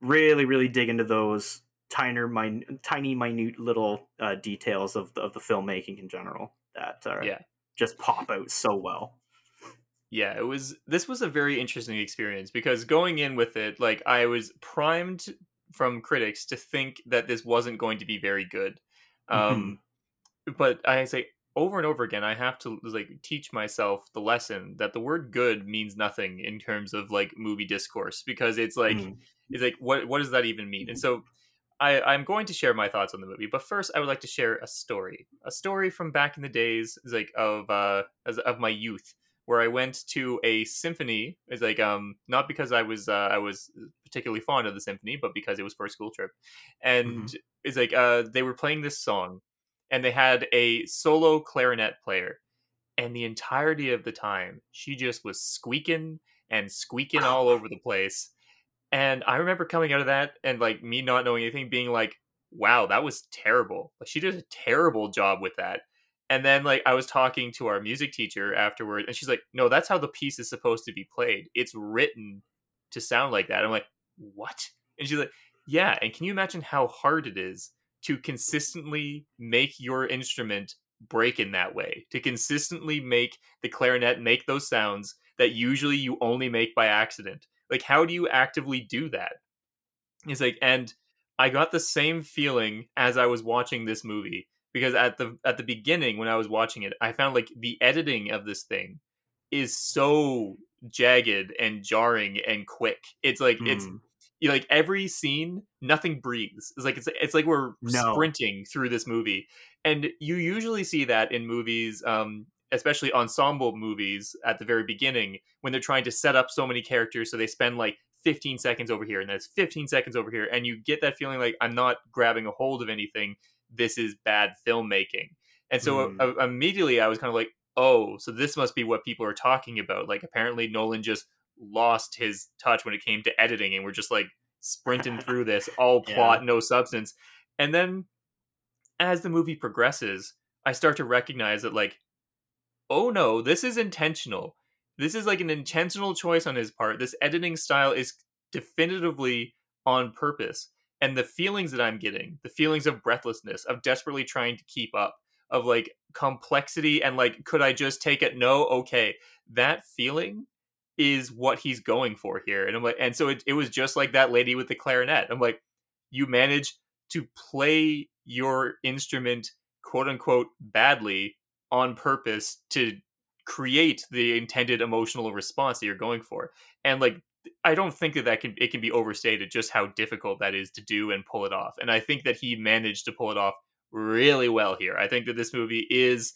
really really dig into those tiny min- tiny minute little uh, details of the, of the filmmaking in general that are yeah. just pop out so well yeah it was this was a very interesting experience because going in with it like i was primed from critics to think that this wasn't going to be very good um mm-hmm. but i say over and over again i have to like teach myself the lesson that the word good means nothing in terms of like movie discourse because it's like mm. it's like what what does that even mean and so I, I'm going to share my thoughts on the movie, but first I would like to share a story, a story from back in the days, like of uh, as, of my youth, where I went to a symphony. It's like um, not because I was uh, I was particularly fond of the symphony, but because it was for a school trip, and mm-hmm. it's like uh, they were playing this song, and they had a solo clarinet player and the entirety of the time she just was squeaking and squeaking all over the place and i remember coming out of that and like me not knowing anything being like wow that was terrible. Like she did a terrible job with that. And then like i was talking to our music teacher afterward and she's like no that's how the piece is supposed to be played. It's written to sound like that. I'm like what? And she's like yeah and can you imagine how hard it is to consistently make your instrument break in that way, to consistently make the clarinet make those sounds that usually you only make by accident. Like, how do you actively do that? It's like, and I got the same feeling as I was watching this movie because at the at the beginning when I was watching it, I found like the editing of this thing is so jagged and jarring and quick. It's like mm. it's hmm you like every scene nothing breathes it's like it's it's like we're no. sprinting through this movie and you usually see that in movies um especially ensemble movies at the very beginning when they're trying to set up so many characters so they spend like 15 seconds over here and then it's 15 seconds over here and you get that feeling like i'm not grabbing a hold of anything this is bad filmmaking and so Mm. uh, immediately i was kind of like oh so this must be what people are talking about like apparently nolan just lost his touch when it came to editing and we're just like sprinting through this all Yeah. plot no substance and then as the movie progresses i start to recognize that like oh no this is intentional. This is like an intentional choice on his part. This editing style is definitively on purpose. And the feelings that i'm getting the feelings of breathlessness of desperately trying to keep up of like complexity and like could i just take it? No okay. That feeling is what he's going for here. And i'm like and so it, it was just like that lady with the clarinet. I'm like you manage to play your instrument quote unquote badly on purpose to create the intended emotional response that you're going for and like i don't think that that can it can be overstated just how difficult that is to do and pull it off and i think that he managed to pull it off really well here. I think that this movie is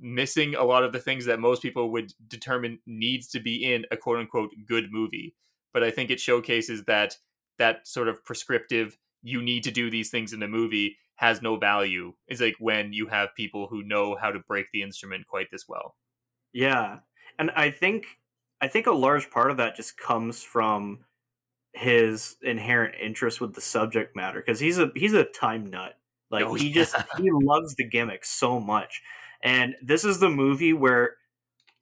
missing a lot of the things that most people would determine needs to be in a quote unquote good movie but i think it showcases that that sort of prescriptive you need to do these things in a movie has no value is like when you have people who know how to break the instrument quite this well Yeah, and I think I think a large part of that just comes from his inherent interest with the subject matter because he's a he's a time nut. Like Oh, he yeah. just he loves the gimmick so much, and this is the movie where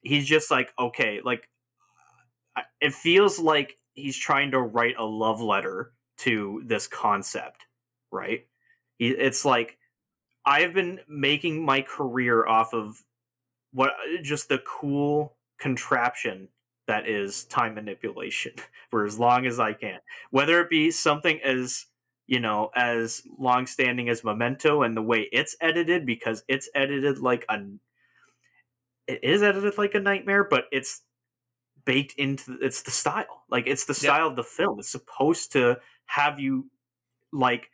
he's just like okay, like it feels like he's trying to write a love letter to this concept, right? It's like I've been making my career off of what just the cool contraption that is time manipulation for as long as I can. Whether it be something as you know as long standing as Memento and the way it's edited because it's edited like a it is edited like a nightmare, but it's baked into it's the style. Like it's the Yep. style of the film. It's supposed to have you like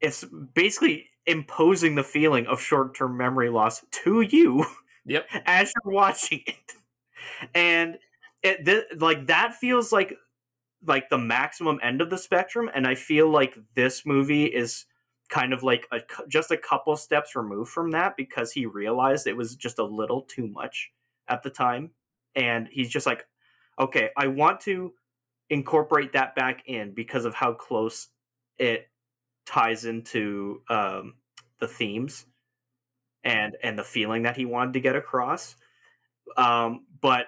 it's basically imposing the feeling of short-term memory loss to you yep. as you're watching it. And it th- like that feels like like the maximum end of the spectrum and i feel like this movie is kind of like a, just a couple steps removed from that because he realized it was just a little too much at the time. And he's just like okay i want to incorporate that back in because of how close it ties into um, the themes and and the feeling that he wanted to get across. Um, but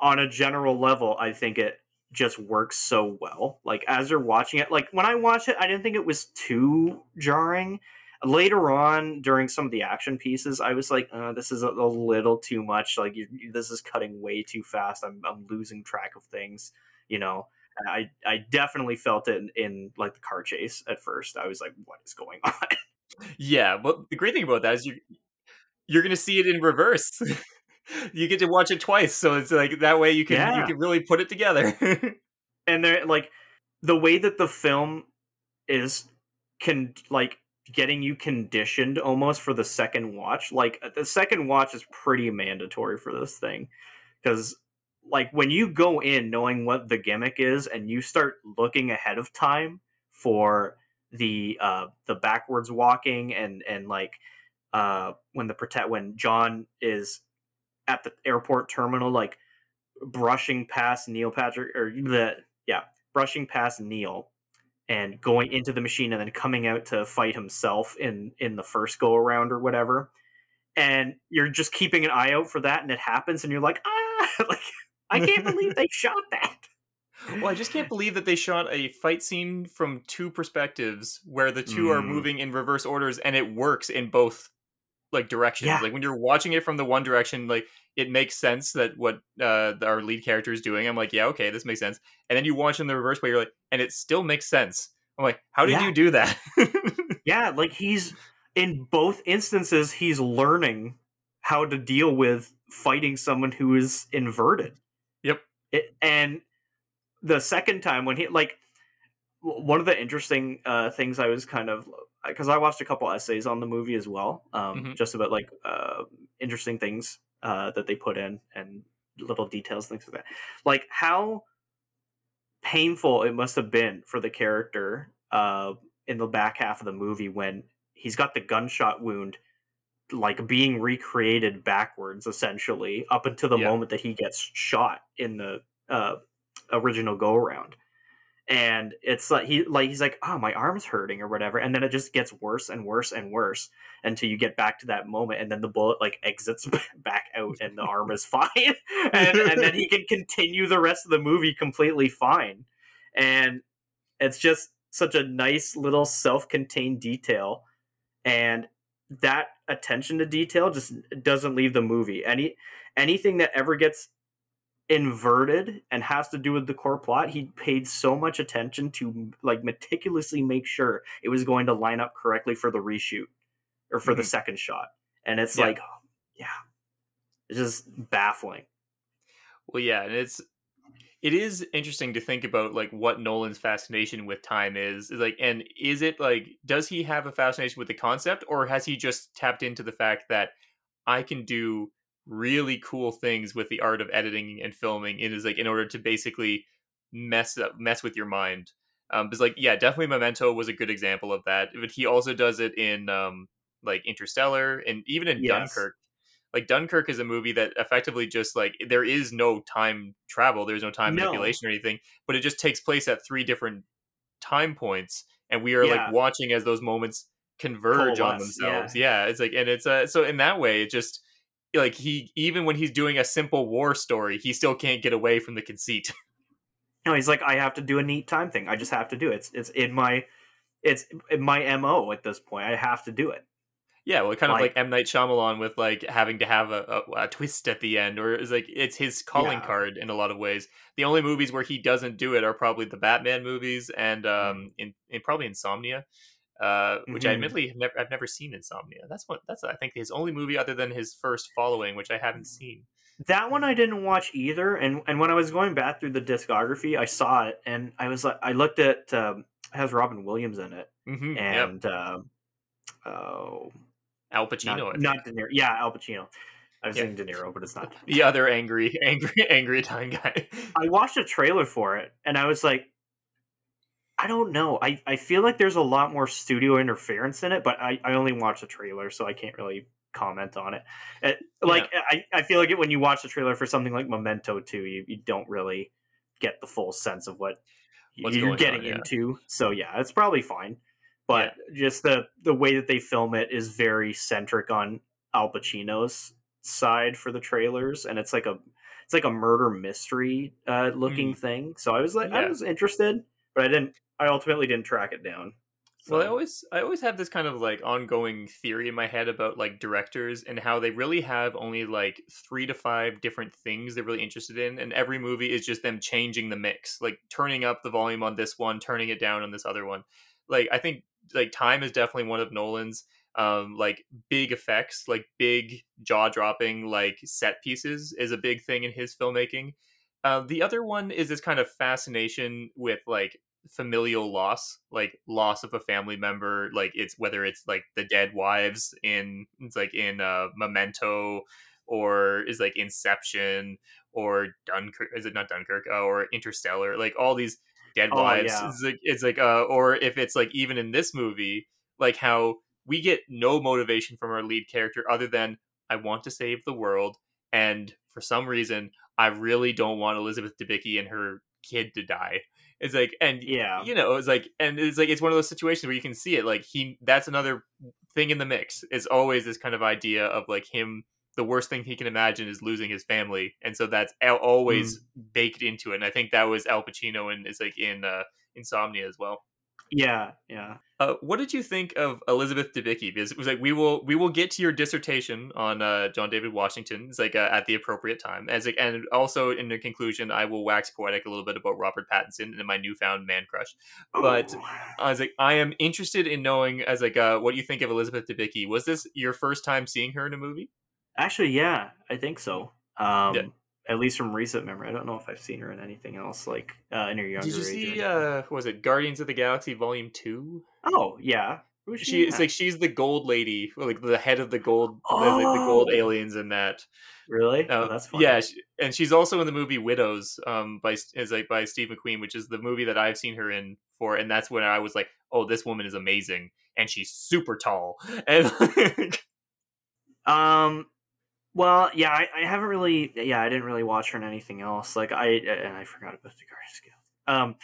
on a general level i think it just works so well. Like as you're watching it like when i watched it i didn't think it was too jarring. Later on during some of the action pieces i was like uh, this is a, a little too much. Like you, this is cutting way too fast. I'm, I'm losing track of things you know i i definitely felt it in, in like the car chase at first. I was like what is going on? Yeah but the great thing about that is you you're gonna see it in reverse. You get to watch it twice so it's like that way you can you can really put it together. And they're like the way that the film is can like getting you conditioned almost for the second watch like uh, the second watch is pretty mandatory for this thing because like when you go in knowing what the gimmick is and you start looking ahead of time for the uh the backwards walking and and like uh when the protect when john is at the airport terminal like brushing past neil patrick or the yeah brushing past neil and going into the machine and then coming out to fight himself in in the first go around or whatever and you're just keeping an eye out for that and it happens and you're like ah like i can't believe they shot that well i just can't believe that they shot a fight scene from two perspectives where the two are Mm. moving in reverse orders and it works in both like directions Yeah. like when you're watching it from the one direction like it makes sense that what uh our lead character is doing i'm like yeah okay this makes sense and then you watch in the reverse way you're like and it still makes sense i'm like how did Yeah. you do that yeah like he's in both instances he's learning how to deal with fighting someone who is inverted. It, and the second time when he like one of the interesting uh, things I was kind of because I watched a couple essays on the movie as well, um, Mhm. just about like uh, interesting things uh, that they put in and little details, things like that. Like how painful it must have been for the character uh, in the back half of the movie when he's got the gunshot wound like being recreated backwards essentially up until the Yeah. moment that he gets shot in the uh, original go around and it's like he like he's like oh my arm's hurting or whatever and then it just gets worse and worse and worse until you get back to that moment and then the bullet like exits back out and the arm is fine and, and then he can continue the rest of the movie completely fine and it's just such a nice little self-contained detail and that attention to detail just doesn't leave the movie any anything that ever gets inverted and has to do with the core plot he paid so much attention to like meticulously make sure it was going to line up correctly for the reshoot or for the Mhm. second shot and it's Yeah. like yeah it's just baffling Well, yeah, and it's it is interesting to think about like what Nolan's fascination with time is. Is like, and is it like does he have a fascination with the concept, or has he just tapped into the fact that I can do really cool things with the art of editing and filming? It is like in order to basically mess up mess with your mind. Um, because like yeah, definitely Memento was a good example of that. But he also does it in um like Interstellar and even in Yes. Dunkirk like Dunkirk is a movie that effectively just like there is no time travel, there's no time No. manipulation or anything, but it just takes place at three different time points, and we are Yeah. like watching as those moments converge on Coalesce, themselves. Yeah. it's like, and it's uh, so in that way, it just like he even when he's doing a simple war story, he still can't get away from the conceit. no he's like i have to do a neat time thing i just have to do it it's, it's in my it's in my mo at this point i have to do it Yeah, well, kind of like Like- M Night Shyamalan with like having to have a, a, a twist at the end, or it's like it's his calling Yeah. card in a lot of ways. The only movies where he doesn't do it are probably the Batman movies and Mm. um, in, in probably Insomnia, uh, which I Mhm. admittedly have never I've never seen Insomnia. That's what that's I think his only movie other than his first Following, which I haven't seen. that one i didn't watch either and and when i was going back through the discography i saw it and i was like i looked at um it has robin williams in it Mm-hmm. Yep. and um oh Al Pacino, not, not de niro yeah al pacino i was Yeah. saying de niro but it's not the other angry, angry, angry Italian guy. I watched a trailer for it and I was like, I don't know. I, I feel like there's a lot more studio interference in it, but I, I only watched a trailer, so I can't really comment on it. it like I, I feel like it when you watch the trailer for something like Memento 2, you, you don't really get the full sense of what What's you're getting on, yeah. into. So yeah, it's probably fine. But just the the way that they film it is very centric on Al Pacino's side for the trailers, and it's like a it's like a murder mystery uh, looking thing. So I was like, I Mm. Was interested, but I didn't. I ultimately didn't track it down. Well, I always I always have this kind of like ongoing theory in my head about like directors and how they really have only like three to five different things they're really interested in, and every movie is just them changing the mix, like turning up the volume on this one, turning it down on this other one. Like I think like time is definitely one of Nolan's um like big effects, like big jaw dropping like set pieces is a big thing in his filmmaking. Uh, the other one is this kind of fascination with like familial loss like loss of a family member like it's whether it's like the dead wives in it's like in uh memento or is like inception or dunkirk is it not dunkirk uh, or interstellar like all these dead Oh, wives yeah. it's like it's like uh or if it's like even in this movie like how we get no motivation from our lead character other than i want to save the world and for some reason i really don't want elizabeth debicki and her kid to die it's like and Yeah. you know it's like and it's like it's one of those situations where you can see it like he that's another thing in the mix is always this kind of idea of like him the worst thing he can imagine is losing his family and so that's al- always baked into it and i think that was al pacino and it's like in uh insomnia as well Yeah, yeah. uh, what did you think of Elizabeth Debicki? Because it was like we will we will get to your dissertation on uh, John David Washington. It's like uh, at the appropriate time. As like, and also in the conclusion, I will wax poetic a little bit about Robert Pattinson and my newfound man crush. But- Oh. I was like, I am interested in knowing as like uh, what you think of Elizabeth Debicki. Was this your first time seeing her in a movie? Actually, yeah, I think so. Um, Yeah. At least from recent memory, I don't know if I've seen her in anything else like uh, in her younger Did you age. see? Uh, was it Guardians of the Galaxy Volume Two? Oh yeah, Who is She in it's like she's the gold lady, like the head of the gold, the, like, the gold Oh. aliens in that. really? Uh, oh, that's funny. Yeah, she, and she's also in the movie Widows, um, by is like by Steve McQueen, which is the movie that I've seen her in for, and that's when I was like, oh, this woman is amazing, and she's super tall, and like, Um. Well, yeah, I, I haven't really. Yeah, I didn't really watch her in anything else. Like I and I forgot about the Guardians. Um,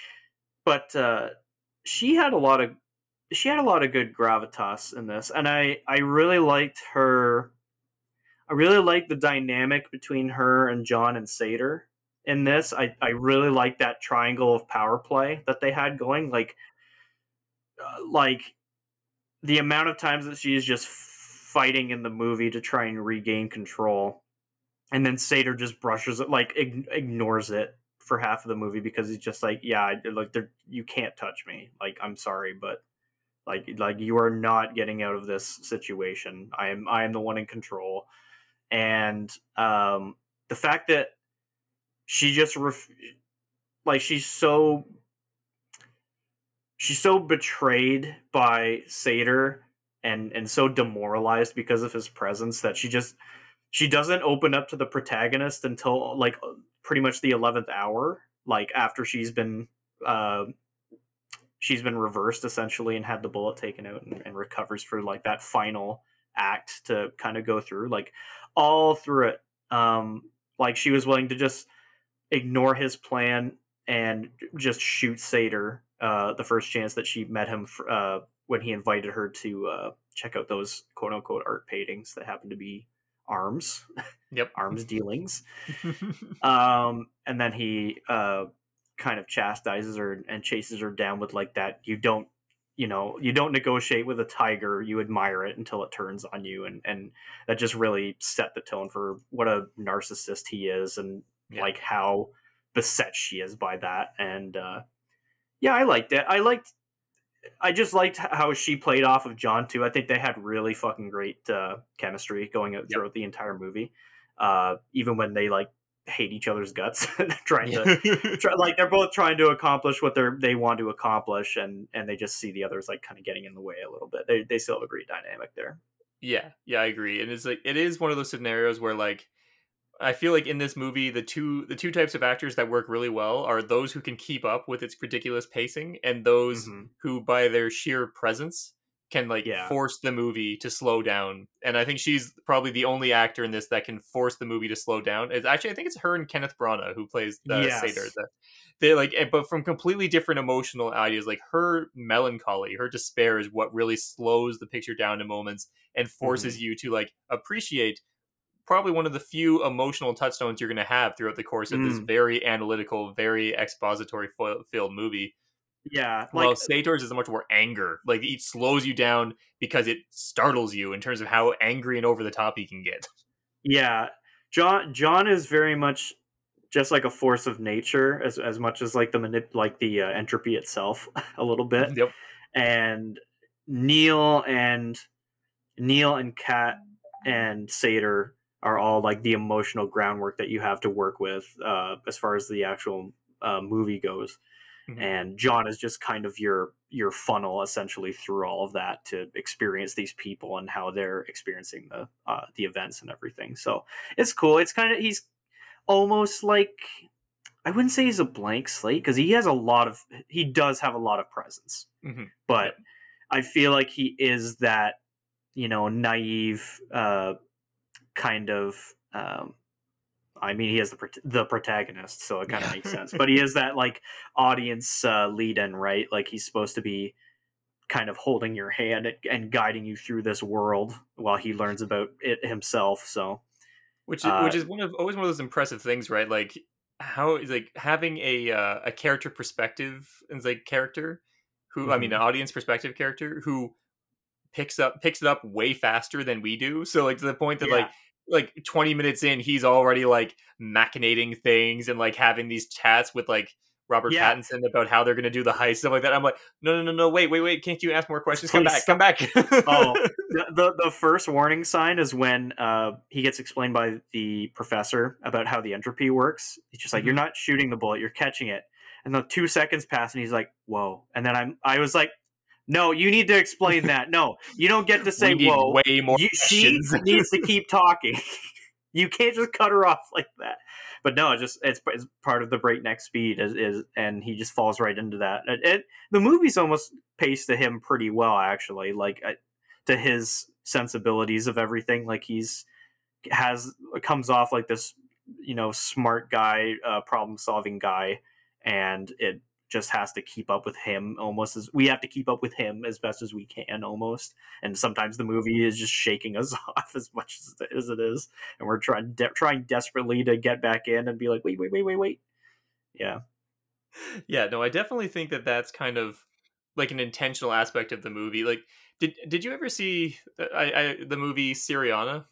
but uh, she had a lot of she had a lot of good gravitas in this, and I I really liked her. I really liked the dynamic between her and John and Sator in this. I I really liked that triangle of power play that they had going. Like, uh, like the amount of times that she is just fighting in the movie to try and regain control, and then Sator just brushes it, like ig- ignores it for half of the movie because he's just like, yeah, like you can't touch me. Like I'm sorry, but like like you are not getting out of this situation. I am I am the one in control, and um, the fact that she just ref- like she's so she's so betrayed by Sator and and so demoralized because of his presence that she just she doesn't open up to the protagonist until like pretty much the 11th hour like after she's been uh she's been reversed essentially and had the bullet taken out and, and recovers for like that final act to kind of go through like all through it. Um like she was willing to just ignore his plan and just shoot Sator uh, the first chance that she met him uh, when he invited her to uh, check out those quote unquote art paintings that happen to be arms, yep, arms dealings. Um, and then he uh, kind of chastises her and chases her down with like that. You don't, you know, you don't negotiate with a tiger. You admire it until it turns on you, and and that just really set the tone for what a narcissist he is, and Yeah. like how beset she is by that. And uh, yeah, I liked it. I liked. I just liked how she played off of John too. I think they had really fucking great uh, chemistry going Yep. throughout the entire movie. Uh, even when they like hate each other's guts, trying to try, like they're both trying to accomplish what they're they want to accomplish, and and they just see the others like kind of getting in the way a little bit. They they still have a great dynamic there. Yeah, yeah, I agree. And it's like it is one of those scenarios where like I feel like in this movie the two the two types of actors that work really well are those who can keep up with its ridiculous pacing and those Mhm. who by their sheer presence can like Yeah. force the movie to slow down. And I think she's probably the only actor in this that can force the movie to slow down. It's actually I think it's her and Kenneth Branagh who plays the Yes. Sator. The- They like but from completely different emotional ideas like her melancholy, her despair is what really slows the picture down in moments and forces Mm-hmm. you to like appreciate probably one of the few emotional touchstones you're going to have throughout the course of this Mm. very analytical, very expository filled movie. Yeah, like Well, Sator's is much more anger. Like it slows you down because it startles you in terms of how angry and over the top he can get. Yeah, John John is very much just like a force of nature as as much as like the manip- like the uh, entropy itself a little bit. Yep. And Neil and Neil and Kat and Sator are all like the emotional groundwork that you have to work with uh, as far as the actual uh, movie goes. Mhm. And John is just kind of your your funnel essentially through all of that to experience these people and how they're experiencing the uh, the events and everything. So it's cool. It's kind of he's almost like I wouldn't say he's a blank slate because he has a lot of he does have a lot of presence, Mhm. but I feel like he is that you know naive uh, kind of. Um, I mean, he is the the protagonist, so it kind of Yeah. makes sense. But he is that like audience uh, lead-in, right? Like he's supposed to be kind of holding your hand and, guiding you through this world while he learns about it himself. So which is, Uh, which is one of always one of those impressive things, right? Like how is like having a uh, a character perspective and like character who I mean Mhm. an audience perspective character who picks up picks it up way faster than we do. So like to the point that Yeah. like like 20 minutes in he's already like machinating things and like having these chats with like Robert Yeah. Pattinson about how they're gonna do the heist stuff like that. I'm like, no, no, no, no, wait, wait, wait! Can't you ask more questions? Come Please back, come back. Oh. the, the first warning sign is when uh, he gets explained by the professor about how the entropy works. He's just like, Mhm. "You're not shooting the bullet, you're catching it." And the two seconds pass, and he's like, "Whoa!" And then I'm I was like, No, you need to explain that. No, you don't get to say whoa. way more You, she needs to keep talking. you can't just cut her off like that. But no, it's just it's, it's part of the breakneck speed is, is and he just falls right into that. It, it- the movie's almost paced to him pretty well, actually, like uh, to his sensibilities of everything. Like he's has comes off like this, you know, smart guy, uh, problem solving guy, and it just has to keep up with him almost as we have to keep up with him as best as we can almost and sometimes the movie is just shaking us off as much as, it is and we're trying de- trying desperately to get back in and be like wait wait wait wait wait yeah yeah, no, I definitely think that that's kind of like an intentional aspect of the movie. Like, did did you ever see uh, I, I the movie Syriana?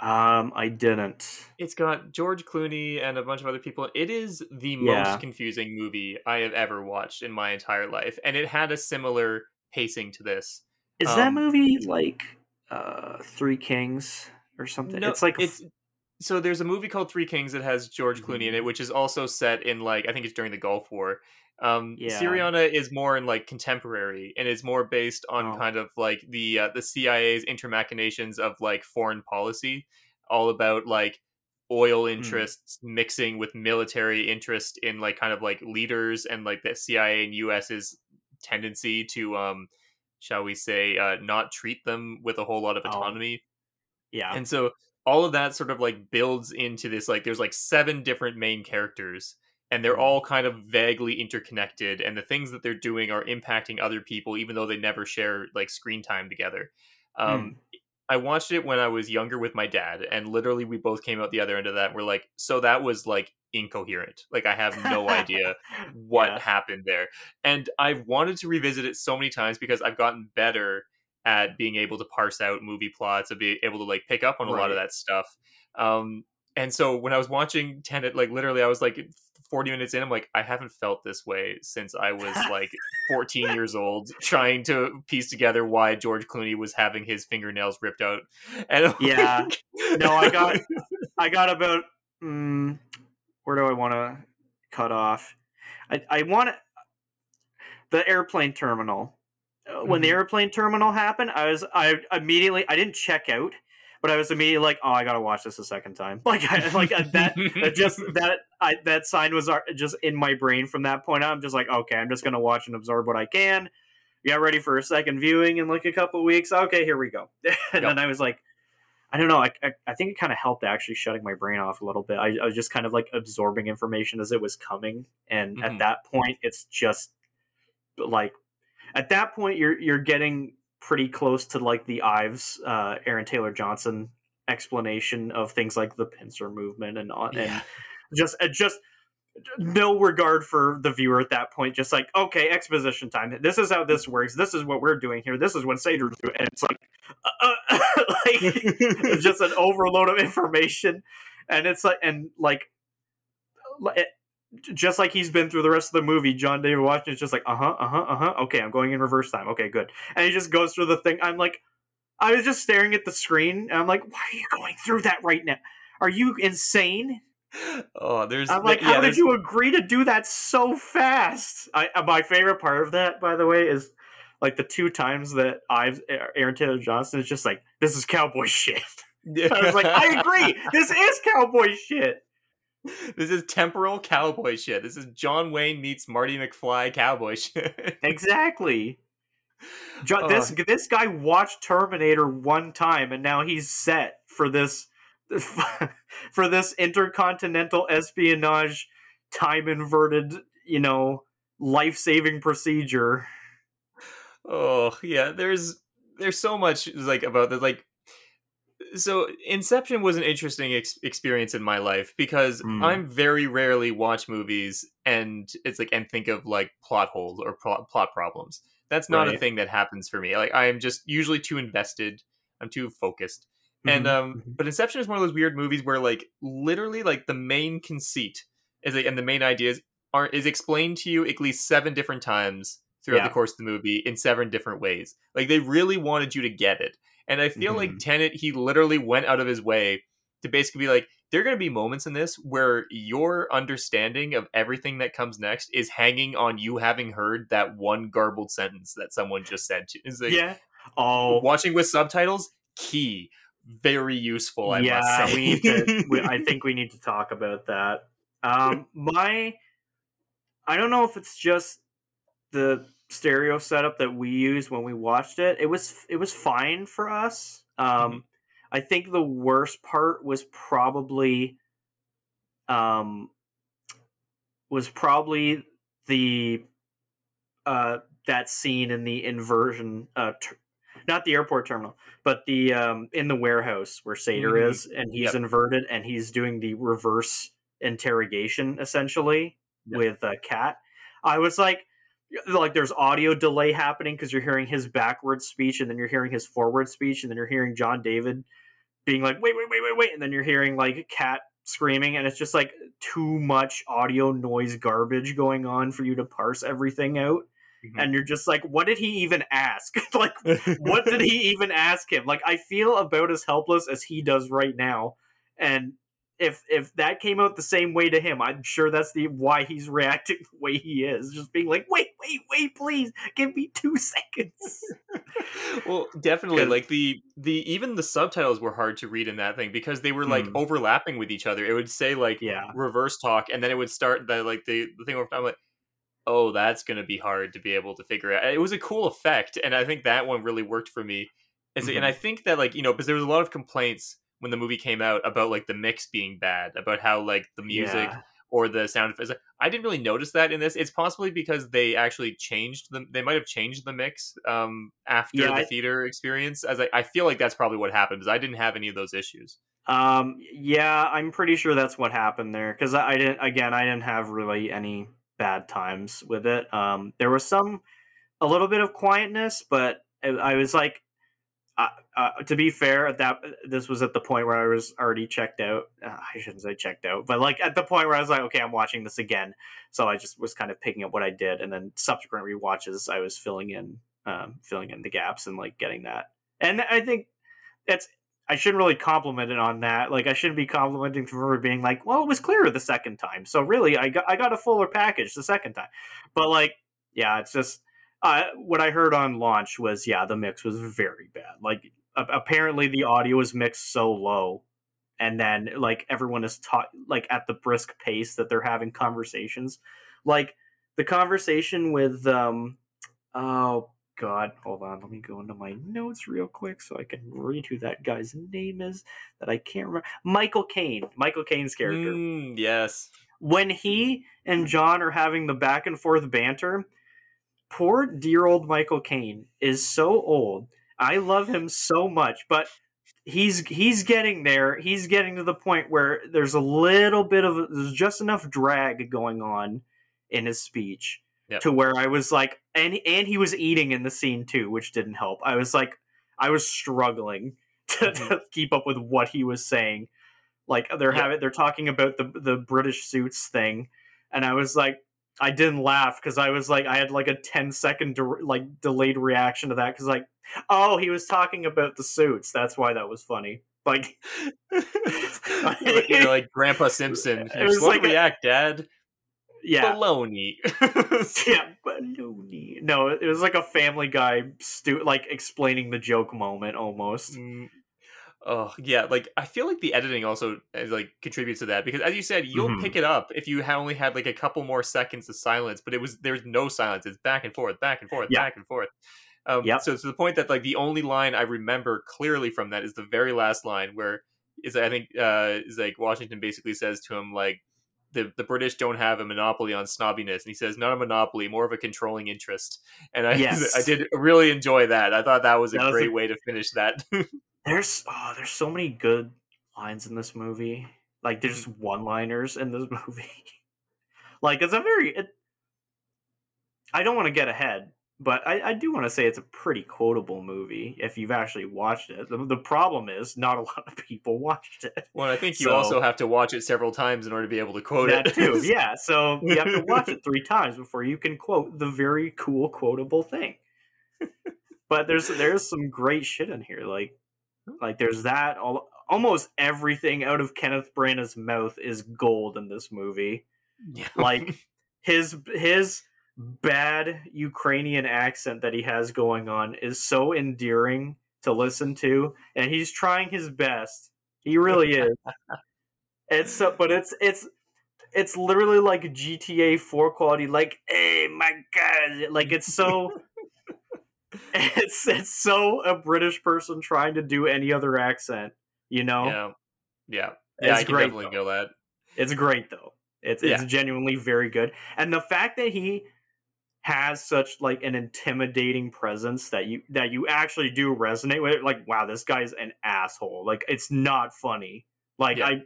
Um i didn't It's got George Clooney and a bunch of other people. It is the Yeah. most confusing movie I have ever watched in my entire life, and it had a similar pacing to this. is that Um, movie like uh three kings or something No, it's like it's so there's a movie called Three Kings that has George Clooney in Mm-hmm. it, which is also set in like I think it's during the Gulf War. Um, Yeah. Syriana is more in like contemporary, and is more based on Oh. kind of like the uh, the CIA's intermachinations of like foreign policy, all about like oil Hmm. interests mixing with military interest in like kind of like leaders and like the CIA and US's tendency to um shall we say uh not treat them with a whole lot of Oh. autonomy yeah and so all of that sort of like builds into this like there's like seven different main characters and they're Mhm. all kind of vaguely interconnected and the things that they're doing are impacting other people even though they never share like screen time together um i watched it when i was younger with my dad and literally we both came out the other end of that and we're like so that was like incoherent like i have no idea what Yeah. happened there. And I've wanted to revisit it so many times because I've gotten better at being able to parse out movie plots and be able to like pick up on a lot of that stuff. Um, and so when I was watching Tenet, like literally, I was like 40 minutes in, I'm like, I haven't felt this way since I was like 14 years old, trying to piece together why George Clooney was having his fingernails ripped out. And I'm Yeah. like- No, I got- I got about mm, where do I want to cut off? I I want the airplane terminal. Uh, When the Mhm. airplane terminal happened, I was I immediately I didn't check out, but I was immediately like, oh, I gotta watch this a second time. Like I, like uh, that that just that I that sign was just in my brain from that point on. I'm just like, okay, I'm just gonna watch and absorb what I can. Get ready for a second viewing in like a couple weeks. Okay, here we go. and Yep. then I was like, I don't know. I, I, I think it kind of helped actually shutting my brain off a little bit. I, I was just kind of like absorbing information as it was coming, and Mhm. at that point, it's just like at that point you're you're getting pretty close to like the Ives, uh, Aaron Taylor Johnson explanation of things like the pincer movement and on Yeah. and just just no regard for the viewer at that point just like okay exposition time. This is how this works. This is what we're doing here. This is what Sator's doing. And it's like, uh, uh, like it's just an overload of information. And it's like and like just like he's been through the rest of the movie john david washington is just like uh-huh uh-huh uh-huh okay i'm going in reverse time okay good and he just goes through the thing i'm like i was just staring at the screen and i'm like why are you going through that right now are you insane oh, there's i'm like yeah, how did you agree to do that so fast I, uh, my favorite part of that by the way is like the two times that I've Aaron Taylor Johnson is just like this is cowboy shit. I was like, I agree. This is cowboy shit. this is temporal cowboy shit. This is John Wayne meets Marty McFly cowboy shit. Exactly. Jo- this this guy watched Terminator one time, and now he's set for this for this intercontinental espionage, time inverted, you know, life saving procedure. oh yeah, there's there's so much like about the like. So Inception was an interesting ex- experience in my life because Mm. I'm very rarely watch movies and it's like and think of like plot holes or plot plot problems. That's not a thing that happens for me. Like I am just usually too invested. I'm too focused. and Mhm, um mhm. but inception is one of those weird movies where like literally like the main conceit is like, and the main ideas are is explained to you at least seven different times throughout Yeah. the course of the movie in seven different ways like they really wanted you to get it and i feel like Mhm. tenet he literally went out of his way to basically be like there are going to be moments in this where your understanding of everything that comes next is hanging on you having heard that one garbled sentence that someone just said to like, yeah. Oh, watching with subtitles key very useful i yeah. must say we need to. We, I think we need to talk about that. Um, my, I don't know if it's just the stereo setup that we used when we watched it. It was it was fine for us. Um, Mhm. I think the worst part was probably, um, was probably the uh that scene in the inversion uh ter- not the airport terminal but the um in the warehouse where Sator Mhm. is and he's Yep. inverted and he's doing the reverse interrogation essentially Yep. with a cat i was like like there's audio delay happening because you're hearing his backward speech and then you're hearing his forward speech and then you're hearing john david being like wait wait wait wait wait and then you're hearing like a cat screaming and it's just like too much audio noise garbage going on for you to parse everything out. Mhm. and you're just like what did he even ask? Like what did he even ask him? Like i feel about as helpless as he does right now and if if that came out the same way to him i'm sure that's the why he's reacting the way he is. Just being like wait wait wait please give me two seconds. Well definitely, like the the even the subtitles were hard to read in that thing because they were like Hmm. overlapping with each other. It would say like yeah. reverse talk and then it would start the like the, the thing over i'm like oh that's gonna be hard to be able to figure out. It was a cool effect and i think that one really worked for me. Mhm. and i think that like you know because there was a lot of complaints when the movie came out about like the mix being bad about how like the music Yeah. or the sound effects i didn't really notice that in this it's possibly because they actually changed them they might have changed the mix um after Yeah, the I- theater experience as I, I feel like that's probably what happened because i didn't have any of those issues Um, yeah, I'm pretty sure that's what happened there because I, I didn't. Again, I didn't have really any bad times with it. Um, there was some, a little bit of quietness, but I was like, uh, to be fair, that this was at the point where I was already checked out. Uh, I shouldn't say checked out, but like at the point where I was like, okay, I'm watching this again. So I just was kind of picking up what I did, and then subsequent rewatches, I was filling in, um, filling in the gaps and like getting that. And I think it's I shouldn't really compliment it on that. Like I shouldn't be complimenting for being like, well, it was clearer the second time. So really, I got I got a fuller package the second time. But like, yeah, it's just uh, what I heard on launch was yeah, the mix was very bad. Like apparently the audio is mixed so low, and then like everyone is taught like at the brisk pace that they're having conversations. Like the conversation with um oh god hold on let me go into my notes real quick so i can read who that guy's name is that i can't remember michael caine michael caine's character Mm, yes when he and john are having the back and forth banter poor dear old michael caine is so old i love him so much but he's he's getting there he's getting to the point where there's a little bit of there's just enough drag going on in his speech Yep. to where I was like, and and he was eating in the scene too, which didn't help. I was like, I was struggling to, to keep up with what he was saying. Like they're Yep. having, they're talking about the the British suits thing, and I was like, I didn't laugh because I was like, I had like a 10 second de- like delayed reaction to that because like, oh, he was talking about the suits. That's why that was funny. Like, you know, like Grandpa Simpson. You're slow like to a- react, Dad. yeah, Baloney. yeah, baloney. No, it was like a Family Guy stu- like explaining the joke moment almost. Mm, oh yeah, like I feel like the editing also uh, like contributes to that because as you said, you'll Mhm. pick it up if you only had like a couple more seconds of silence, but it was there's no silence. It's back and forth, back and forth, Yeah. back and forth. Um, Yep. So to the point that like the only line I remember clearly from that is the very last line where is I think uh, is like Washington basically says to him like the the British don't have a monopoly on snobbiness, and he says not a monopoly, more of a controlling interest. And I Yes. I did really enjoy that. I thought that was a That was great a- way to finish that. There's oh, there's so many good lines in this movie. Like there's one liners in this movie. like it's a very it, I don't want to get ahead, but I, I do want to say it's a pretty quotable movie if you've actually watched it. The, the problem is not a lot of people watched it. well, I think you So- also have to watch it several times in order to be able to quote that it. too, yeah. So you have to watch it three times before you can quote the very cool quotable thing. But there's there's some great shit in here. Like like there's that all almost everything out of Kenneth Branagh's mouth is gold in this movie. Yeah. Like his his bad Ukrainian accent that he has going on is so endearing to listen to, and he's trying his best. He really is. it's so, but it's it's it's literally like GTA 4 quality. Like, hey, my god! Like it's so. it's it's so a British person trying to do any other accent, you know. yeah, yeah, yeah. It's I can great, definitely though. go that. It's great though. It's it's Yeah. genuinely very good. And the fact that he has such like an intimidating presence that you that you actually do resonate with it, like wow, this guy's an asshole. Like it's not funny. Like Yeah. I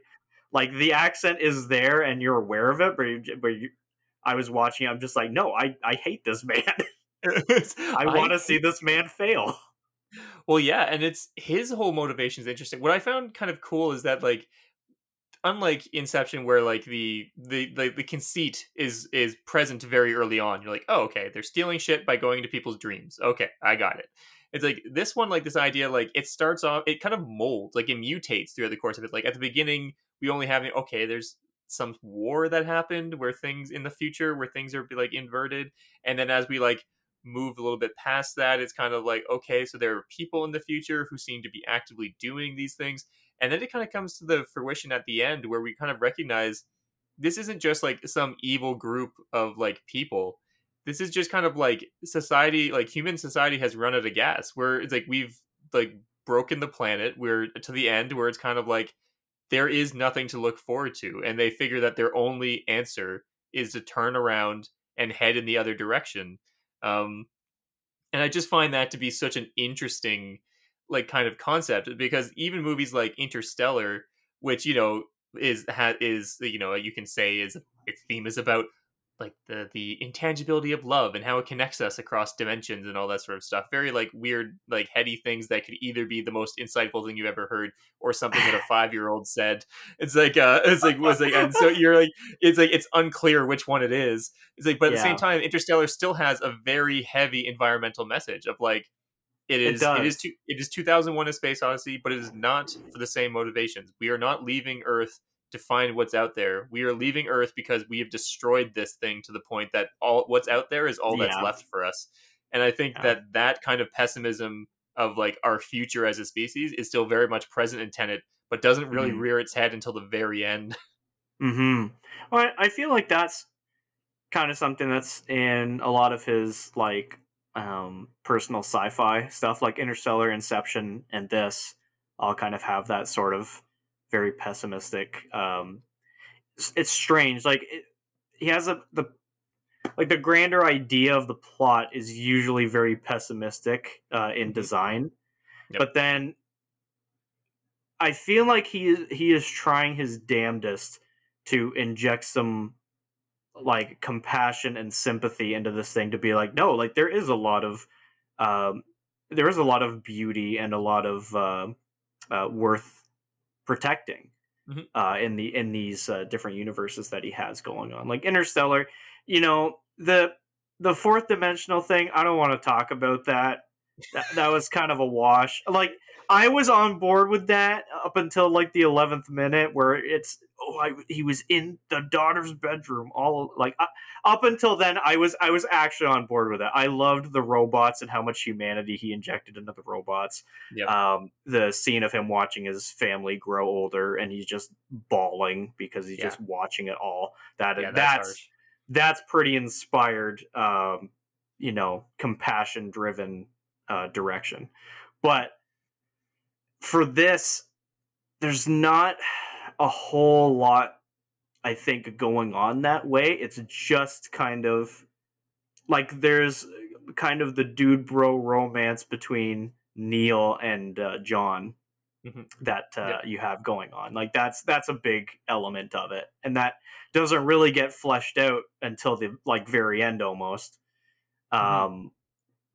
like the accent is there and you're aware of it, but you, but you, I was watching. I'm just like, no, I I hate this man. I want to see this man fail. Well, yeah, and it's his whole motivation is interesting. What I found kind of cool is that like unlike Inception where like the the the, the conceit is is present very early on. You're like, "Oh, okay, they're stealing shit by going into people's dreams." Okay, I got it. It's like this one like this idea like it starts off it kind of molds, like it mutates throughout the course of it. Like at the beginning, we only have okay, there's some war that happened where things in the future where things are like inverted and then as we like move a little bit past that it's kind of like okay so there are people in the future who seem to be actively doing these things and then it kind of comes to the fruition at the end where we kind of recognize this isn't just like some evil group of like people. This is just kind of like society like human society has run out of gas where it's like we've like broken the planet we're to the end where it's kind of like there is nothing to look forward to and they figure that their only answer is to turn around and head in the other direction. Um and i just find that to be such an interesting like kind of concept because even movies like interstellar which you know is ha- is you know you can say is its theme is about like the the intangibility of love and how it connects us across dimensions and all that sort of stuff. Very like weird like heady things that could either be the most insightful thing you've ever heard or something that a five year old said. It's like uh it's like was like and so you're like it's like it's unclear which one it is. It's like but at the same time interstellar still has a very heavy environmental message of like it It is it, does. is two, it is 2001 a space odyssey but it is not for the same motivations we are not leaving earth to find what's out there we are leaving earth because we have destroyed this thing to the point that all what's out there is all that's Yeah. left for us and i think Yeah. that that kind of pessimism of like our future as a species is still very much present in tenet but doesn't really Mhm. rear its head until the very end Hmm. Well, I I feel like that's kind of something that's in a lot of his like um personal sci-fi stuff, like Interstellar, Inception, and this all kind of have that sort of very pessimistic. Um, it's, it's strange. Like it, he has a the like the grander idea of the plot is usually very pessimistic uh, in Mhm. design, Yep. but then I feel like he is he is trying his damnedest to inject some like compassion and sympathy into this thing to be like no like there is a lot of um there is a lot of beauty and a lot of uh, uh, worth protecting Mhm. uh, in the in these uh, different universes that he has going on like interstellar you know the the fourth dimensional thing i don't want to talk about that that, that was kind of a wash. Like i was on board with that up until like the 11th minute where it's oh I, he was in the daughter's bedroom all like uh, up until then i was i was actually on board with it. I loved the robots and how much humanity he injected into the robots. Yep. um the scene of him watching his family grow older and he's just bawling because he's Yeah. just watching it all. That yeah that's, that's that's pretty inspired um you know compassion driven uh direction but for this there's not a whole lot i think going on that way it's just kind of like there's kind of the dude bro romance between neil and uh, john Mhm. that uh, Yeah. you have going on like that's that's a big element of it and that doesn't really get fleshed out until the like very end almost Mhm. um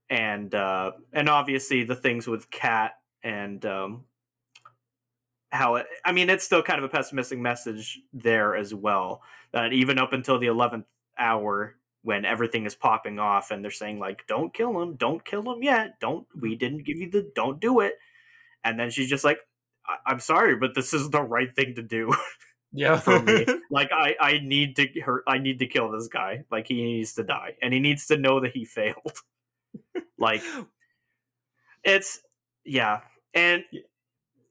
and uh and obviously the things with cat and um how it i mean it's still kind of a pessimistic message there as well that even up until the 11th hour when everything is popping off and they're saying like don't kill him don't kill him yet don't we didn't give you the don't do it and then she's just like I- I'm sorry, but this is the right thing to do Yeah, for me. like I, I need to hurt. I need to kill this guy. Like he needs to die, and he needs to know that he failed. Like it's yeah, and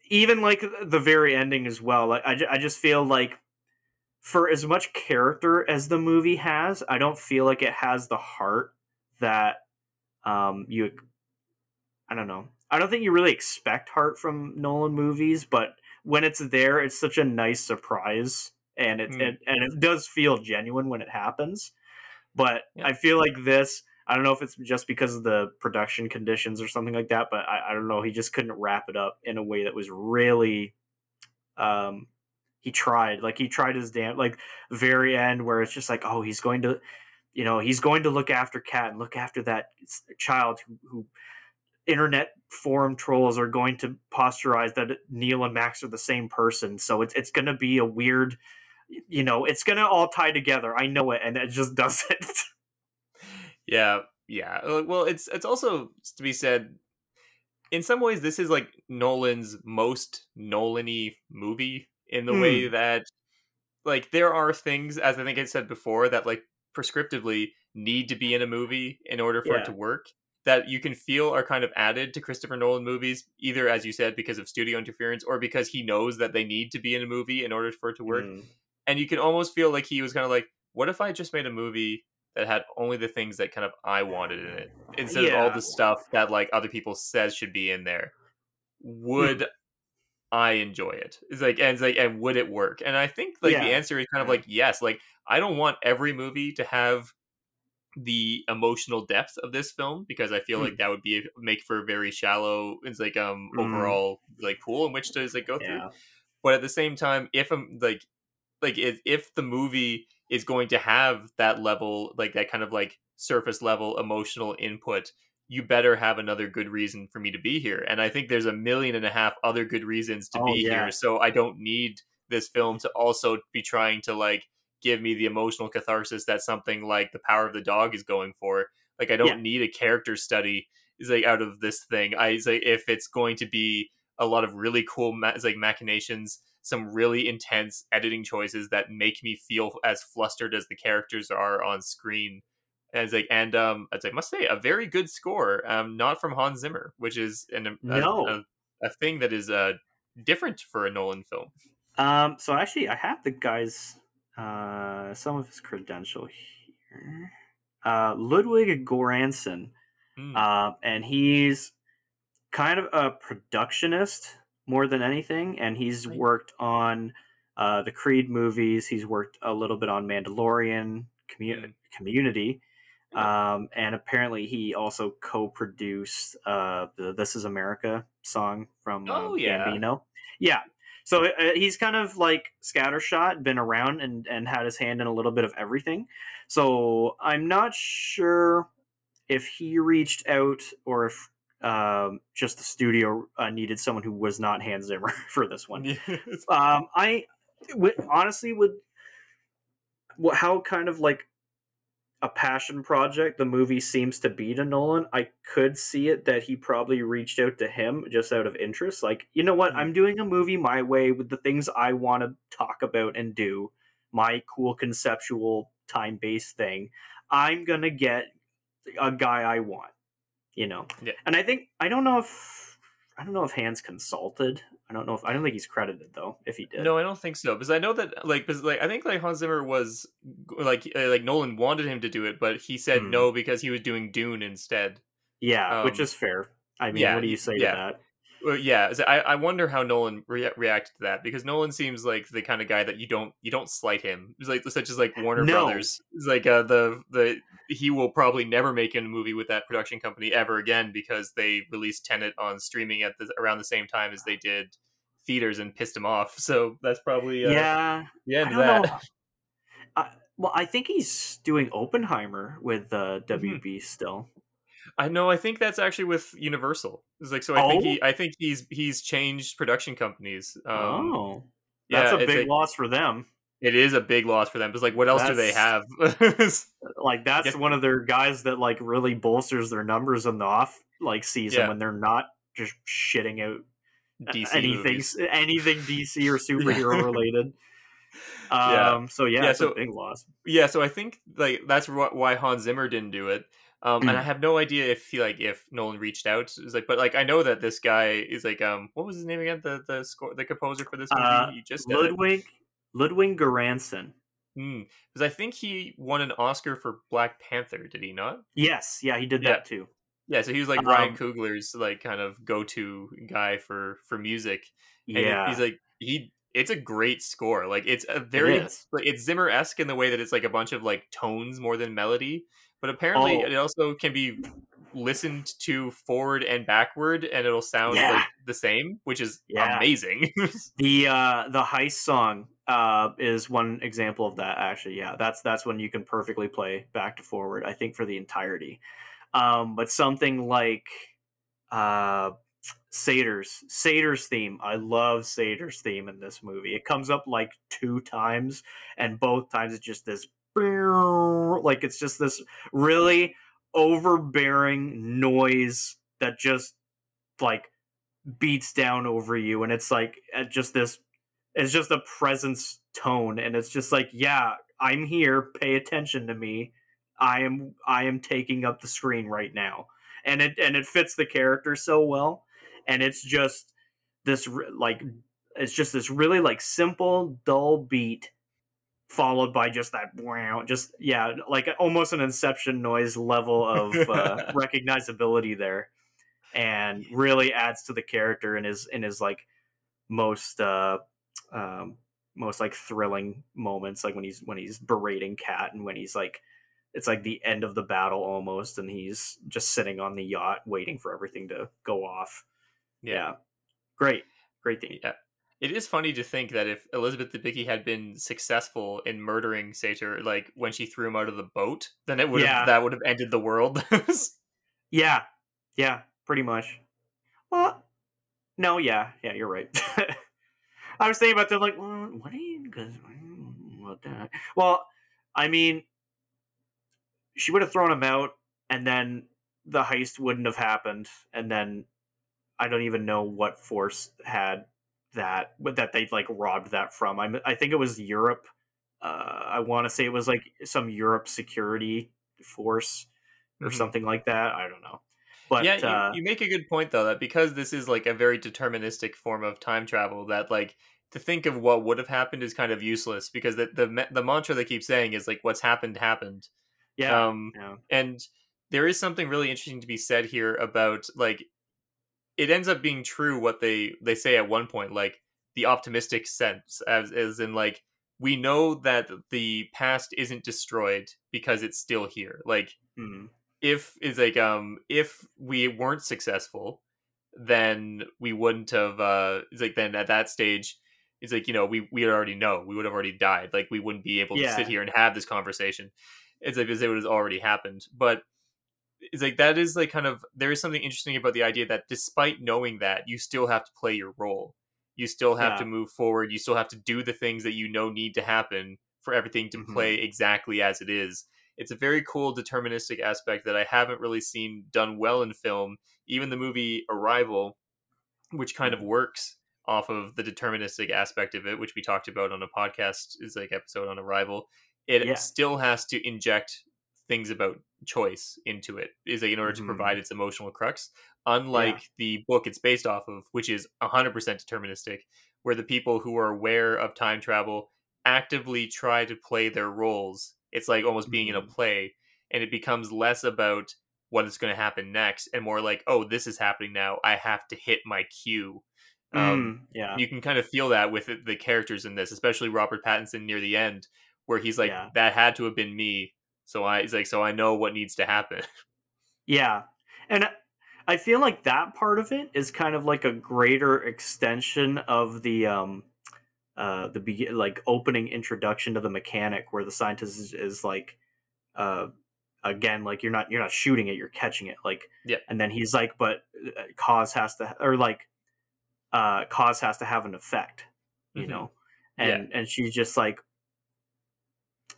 even like the very ending as well. Like I, I just feel like for as much character as the movie has, I don't feel like it has the heart that um you. I don't know. I don't think you really expect heart from Nolan movies, but when it's there, it's such a nice surprise, and it, Mm. it and it does feel genuine when it happens. But Yeah. I feel like this. I don't know if it's just because of the production conditions or something like that, but I, I don't know. He just couldn't wrap it up in a way that was really. Um, he tried, like he tried his damn, like very end where it's just like, oh, he's going to, you know, he's going to look after Cat and look after that child who, who internet forum trolls are going to posturize that Neil and Max are the same person. So it's it's going to be a weird, you know, it's going to all tie together. I know it, and it just doesn't. Yeah, yeah. Uh, Well, it's it's also to be said. In some ways, this is like Nolan's most Nolan-y movie in the way that, like, there are things, as I think I said before, that like prescriptively need to be in a movie in order for Yeah. it to work. That you can feel are kind of added to Christopher Nolan movies, either as you said, because of studio interference, or because he knows that they need to be in a movie in order for it to work. Mm. and you can almost feel like he was kind of like, what if I just made a movie that had only the things that kind of I wanted in it instead of all the stuff that like other people says should be in there? Would I enjoy it? It's like and it's like and would it work? And I think like the answer is kind of like yes. Like I don't want every movie to have the emotional depth of this film because I feel Mm. like that would be make for a very shallow it's like um Mm. overall like pool in which to like go through but at the same time if i'm like like if, if the movie is going to have that level like that kind of like surface level emotional input you better have another good reason for me to be here and i think there's a million and a half other good reasons to Oh, be yeah. here so i don't need this film to also be trying to like give me the emotional catharsis that something like the power of the dog is going for like i don't Yeah. need a character study is like out of this thing i like if it's going to be a lot of really cool ma- like machinations some really intense editing choices that make me feel as flustered as the characters are on screen as like and um as I must say a very good score um not from Hans Zimmer which is an a, No. a, a thing that is uh different for a Nolan film Um, so actually, I have the guy's uh, some of his credential here. Uh, Ludwig Göransson, Hmm. uh, and he's kind of a productionist more than anything, and he's Right. worked on uh, the Creed movies. He's worked a little bit on Mandalorian, commu- Mm. Community, um, and apparently he also co-produced uh, the "This Is America" song from uh, Oh, yeah. Gambino. Yeah, so uh, he's kind of like scattershot, been around and and had his hand in a little bit of everything. So I'm not sure if he reached out or if um, just the studio uh, needed someone who was not Hans Zimmer for this one. Um, I honestly would what how kind of like a passion project the movie seems to be to Nolan. I could see it that he probably reached out to him just out of interest. Like, you know what? I'm doing a movie my way with the things I want to talk about and do. My cool conceptual time based thing. I'm gonna get a guy I want. You know. Yeah. And I think I don't know if I don't know if Hans consulted. I don't know if I don't think he's credited though. If he did. No, I don't think so. Because I know that, like, because like I think like Hans Zimmer was like uh, like Nolan wanted him to do it, but he said Hmm. no because he was doing Dune instead. Yeah, which Um, is fair. I mean, yeah, what do you say yeah. to that? Well, yeah, I, I wonder how Nolan rea- reacted to that because Nolan seems like the kind of guy that you don't you don't slight him. It's like such as like Warner No. Brothers. It's like uh, the the he will probably never make a movie with that production company ever again because they released Tenet on streaming at the, around the same time as they did theaters and pissed him off. So that's probably uh, yeah, the I end of that. I, well, I think he's doing Oppenheimer with uh, Mm-hmm. WB still. I know. I think that's actually with Universal. It's like so. I think Oh? he. I think he's he's changed production companies. Um, oh, that's yeah, a big like- loss for them. It is a big loss for them. Because like, what else do they have? Like that's one of their guys that like really bolsters their numbers in the off like season Yeah. when they're not just shitting out DC anything movies. anything DC or superhero related. Yeah. Um, so yeah, Yeah, it's so- a big loss. Yeah, so I think like that's why Hans Zimmer didn't do it. Um, and I have no idea if he like if Nolan reached out. It's like, but like I know that this guy is like um, what was his name again? The the score, the composer for this movie. Uh, you just. Ludwig Ludwig Göransson. because I think he won an Oscar for Black Panther. Did he not? Yes, yeah, he did Yeah. that too. Yeah, so he was like Ryan Um, Coogler's like kind of go to guy for for music. And Yeah, he's like he. It's a great score. Like it's a very is. like it's Zimmer esque in the way that it's like a bunch of like tones more than melody. But apparently, Oh. it also can be listened to forward and backward, and it'll sound Yeah. like the same, which is Yeah. amazing. the uh the heist song uh is one example of that actually yeah that's that's when you can perfectly play back to forward i think for the entirety um but something like uh Sator's Sator's theme I love Sator's theme in this movie it comes up like two times and both times it's just this like it's just this really overbearing noise that just like beats down over you and it's like just this it's just a presence tone and it's just like yeah i'm here pay attention to me. I am i am taking up the screen right now. And it and it fits the character so well and it's just this like it's just this really like simple dull beat followed by just that wow just yeah like almost an inception noise level of uh, recognizability there. And really adds to the character in his in his like most uh um most like thrilling moments like when he's when he's berating cat and when he's like it's like the end of the battle almost and he's just sitting on the yacht waiting for everything to go off. Yeah, great. Great thing. Yeah. It is funny to think that if Elizabeth the Debicki had been successful in murdering Sator, like when she threw him out of the boat, then it would have that would have ended the world. yeah. Yeah pretty much. Well no yeah. Yeah you're right. I was thinking about that like well, what are you because mm, what that well i mean she would have thrown him out and then the heist wouldn't have happened and then i don't even know what force had that that they like robbed that from i i think it was europe uh i want to say it was like some europe security force or Mhm. something like that i don't know but yeah, uh, you, you make a good point though that because this is like a very deterministic form of time travel, that like to think of what would have happened is kind of useless because the the the mantra they keep saying is like what's happened happened. yeah Um, yeah and there is something really interesting to be said here about like it ends up being true what they they say at one point like the optimistic sense as as in like we know that the past isn't destroyed because it's still here. Like Mhm. if is like um if we weren't successful then we wouldn't have uh it's like then at that stage it's like you know we we already know we would have already died. Like we wouldn't be able to sit here and have this conversation. It's like because it would have already happened. But it's like that is like kind of there is something interesting about the idea that despite knowing that you still have to play your role you still have Yeah. to move forward you still have to do the things that you know need to happen for everything to Mhm. play exactly as it is it's a very cool deterministic aspect that i haven't really seen done well in film even the movie arrival which kind of works off of the deterministic aspect of it which we talked about on a podcast is like episode on arrival it Yeah. still has to inject things about choice into it is like in order to Mhm. provide its emotional crux unlike the book it's based off of which is 100% deterministic where the people who are aware of time travel actively try to play their roles it's like almost being in a Mhm. play and it becomes less about what is going to happen next and more like oh this is happening now i have to hit my cue um, Mm, yeah you can kind of feel that with the- the characters in this, especially Robert Pattinson near the end, where he's like, Yeah. "That had to have been me." So I, he's like, "So I know what needs to happen." Yeah. And I feel like that part of it is kind of like a greater extension of the um uh the be- like opening introduction to the mechanic where the scientist is, is like uh again like you're not you're not shooting it you're catching it like Yeah. and then he's like but uh, cause has to or like uh cause has to have an effect you Mhm. know Yeah. and and she's just like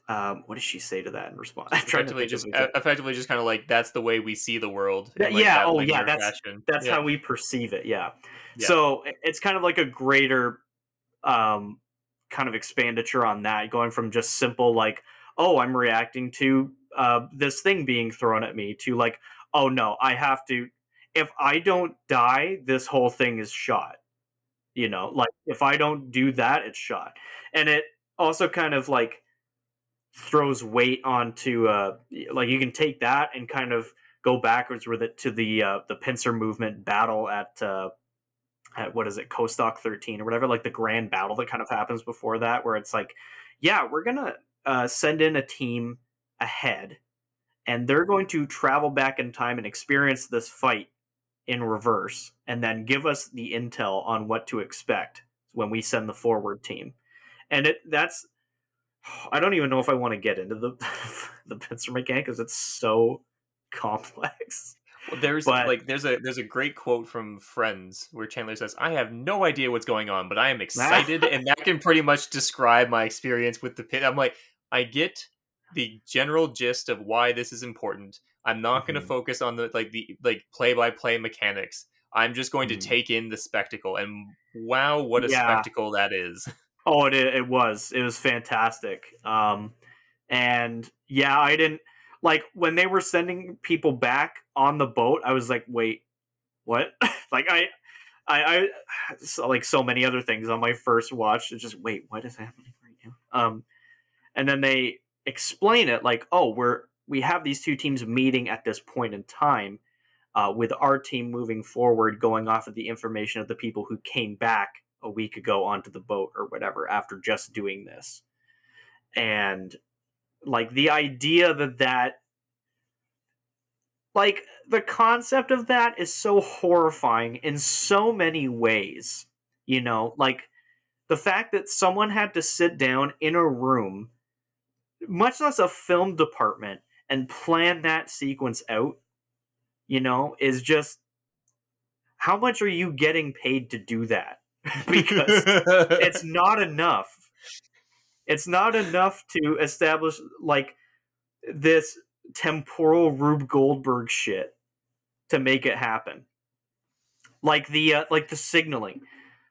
um what does she say to that in response I'm effectively, just effectively, just kind of like that's the way we see the world. Yeah, like, yeah, that oh, linear yeah, that's- fashion. that's Yeah. how we perceive it yeah Yeah. So it's kind of like a greater um, kind of expenditure on that, going from just simple like, oh, I'm reacting to uh, this thing being thrown at me to like, oh no, I have to. If I don't die, this whole thing is shot. You know, like if I don't do that, it's shot. And it also kind of like throws weight onto uh like you can take that and kind of go backwards with it to the uh the pincer movement battle at uh at what is it Costock 13 or whatever like the grand battle that kind of happens before that where it's like yeah we're gonna uh send in a team ahead and they're going to travel back in time and experience this fight in reverse and then give us the intel on what to expect when we send the forward team. And it that's I don't even know if I want to get into the the pincer mechanic because it's so complex. Well, there's But- like there's a there's a great quote from Friends where Chandler says, "I have no idea what's going on, but I am excited," and that can pretty much describe my experience with the pit. I'm like, I get the general gist of why this is important. I'm not going Mhm. to focus on the like the like play by play mechanics. I'm just going Mhm. to take in the spectacle, and wow, what a Yeah. spectacle that is! Oh, it it was it was fantastic. Um, and yeah, I didn't like when they were sending people back on the boat. I was like, wait, what? like I. I, I like so many other things on my first watch. It's just wait, what is happening right now? Um, and then they explain it like, oh, we're we have these two teams meeting at this point in time, uh, with our team moving forward, going off of the information of the people who came back a week ago onto the boat or whatever after just doing this, and like the idea that that like the concept of that is so horrifying in so many ways you know? Like the fact that someone had to sit down in a room much less a film department and plan that sequence out you know is just how much are you getting paid to do that because it's not enough. It's not enough to establish like this temporal Rube Goldberg shit to make it happen. Like the uh, like the signaling,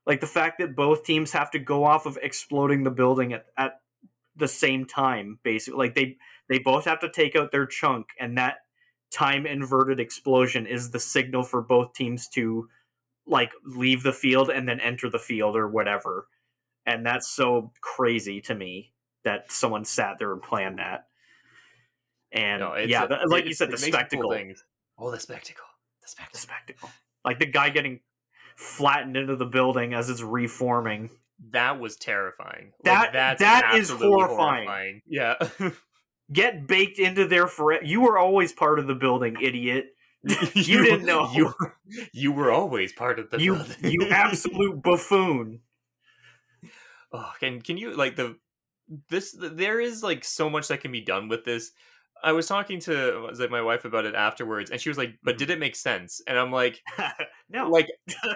like the fact that both teams have to go off of exploding the building at, at the same time. Basically, like they they both have to take out their chunk, and that time inverted explosion is the signal for both teams to like leave the field and then enter the field or whatever. And that's so crazy to me that someone sat there and planned that. And No, it's yeah, a- the- like it- you said, the makes cool spectacle, things. Oh, the spectacle, the the spectacle. spectacle, like the guy getting flattened into the building as it's reforming. That was terrifying. That- like, that's that is absolutely horrifying. Yeah. Get baked into there forever. you were always part of the building, idiot. You didn't know. You, you were always part of the You you absolute buffoon. oh, can can you like the this there is like so much that can be done with this. I was talking to was like my wife about it afterwards, and she was like, "But did it make sense?" And I'm like, no, like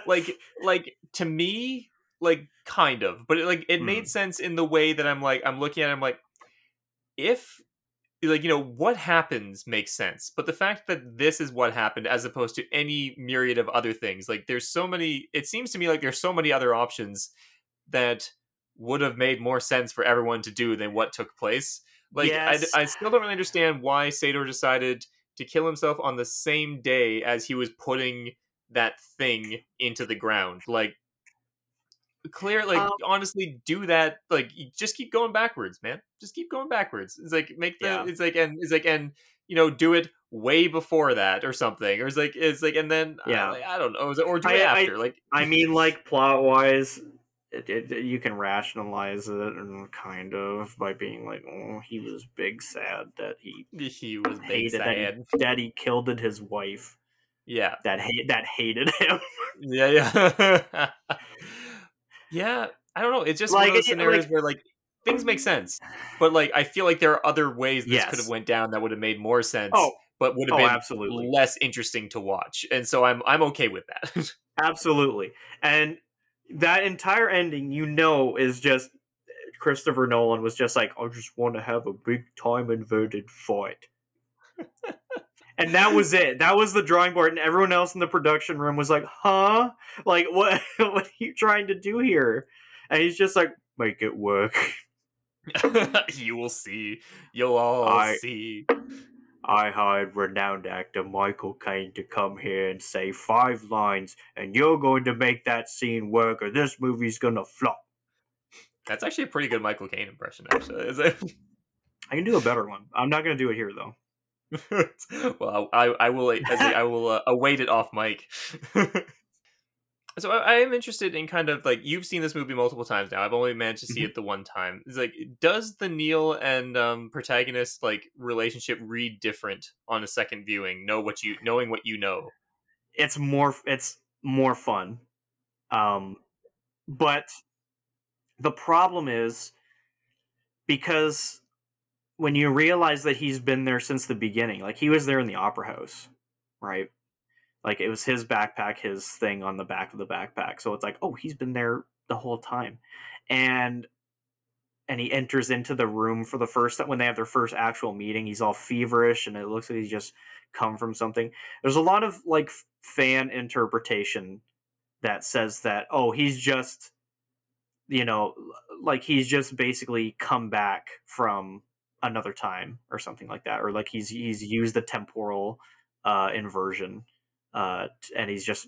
like like to me like kind of but it, like it Hmm. made sense in the way that i'm like i'm looking at it i'm like if like you know what happens makes sense but the fact that this is what happened as opposed to any myriad of other things like there's so many it seems to me like there's so many other options that would have made more sense for everyone to do than what took place like Yes. I, I still don't really understand why Sator decided to kill himself on the same day as he was putting that thing into the ground. Like, clear, like, Um, honestly, do that. Like, you just keep going backwards, man. Just keep going backwards. It's like make the. Yeah. It's like and it's like and you know do it way before that or something. Or it's like it's like and then Yeah. uh, like, I don't know. Or do I- it I- after. like I mean, like plot wise, it, it, you can rationalize it, and kind of by being like, "Oh, he was big sad that he he was big hated that he, sad. that he killed his wife Yeah. that hate that hated him." Yeah, yeah. yeah, I don't know. It's just one of those scenarios like- where like things make sense, but like I feel like there are other ways this could have went down that would have made more sense, oh, but would have oh, been absolutely, less interesting to watch. And so I'm I'm okay with that. absolutely, and that entire ending, you know, is just eh, Christopher Nolan was just like, "I just want to have a big time inverted fight." and that was it. That was the drawing board, and everyone else in the production room was like, "Huh? Like what? what are you trying to do here?" And he's just like, "Make it work." you will see. You'll all I- see. I hired renowned actor Michael Caine to come here and say five lines, and you're going to make that scene work, or this movie's gonna flop. That's actually a pretty good Michael Caine impression, actually. Is it? I can do a better one. I'm not gonna do it here though. well, I, I will. As I, I will uh, await it off mic. so I, I am interested in kind of like you've seen this movie multiple times now. I've only managed to see Mhm. it the one time. It's like, does the Neil and um, protagonist like relationship read different on a second viewing? Know what you knowing what you know. It's more. It's more fun. Um, but the problem is because when you realize that he's been there since the beginning, like he was there in the opera house, right? Like it was his backpack, his thing on the back of the backpack. So it's like, oh, he's been there the whole time. And and he enters into the room for the first time when they have their first actual meeting. He's all feverish and it looks like he's just come from something. There's a lot of like fan interpretation that says that, oh, he's just you know, like he's just basically come back from another time or something like that, or like he's he's used the temporal uh, inversion, uh, and he's just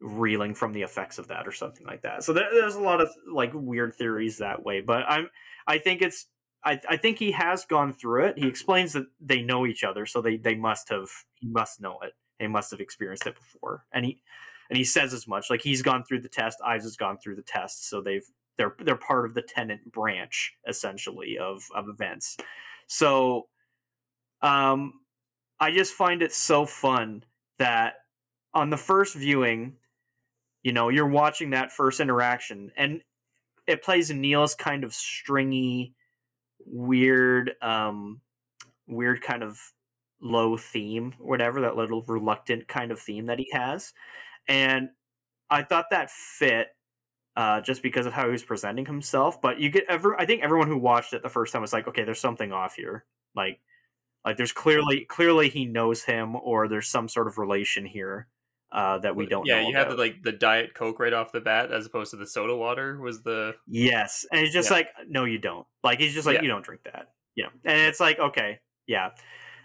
reeling from the effects of that or something like that. So there, there's a lot of like weird theories that way, but I'm I think it's I, I think he has gone through it. He explains that they know each other, so they they must have he must know it. They must have experienced it before, and he and he says as much. Like he's gone through the test. Ives has gone through the test, so they've they're they're part of the tenet branch essentially of of events. So, um, I just find it so fun that on the first viewing, you know, you're watching that first interaction, and it plays Neil's kind of stringy, weird, um, weird kind of low theme, whatever that little reluctant kind of theme that he has, and I thought that fit uh, just because of how he was presenting himself. But you get ever, I think everyone who watched it the first time was like, okay, there's something off here. Like, like there's clearly, clearly he knows him, or there's some sort of relation here uh, that we don't. Yeah, know you had the like the diet coke right off the bat, as opposed to the soda water. Was the Yes, and he's just Yeah. like, no, you don't. Like he's just like, Yeah. you don't drink that. You know, and it's like, okay, yeah.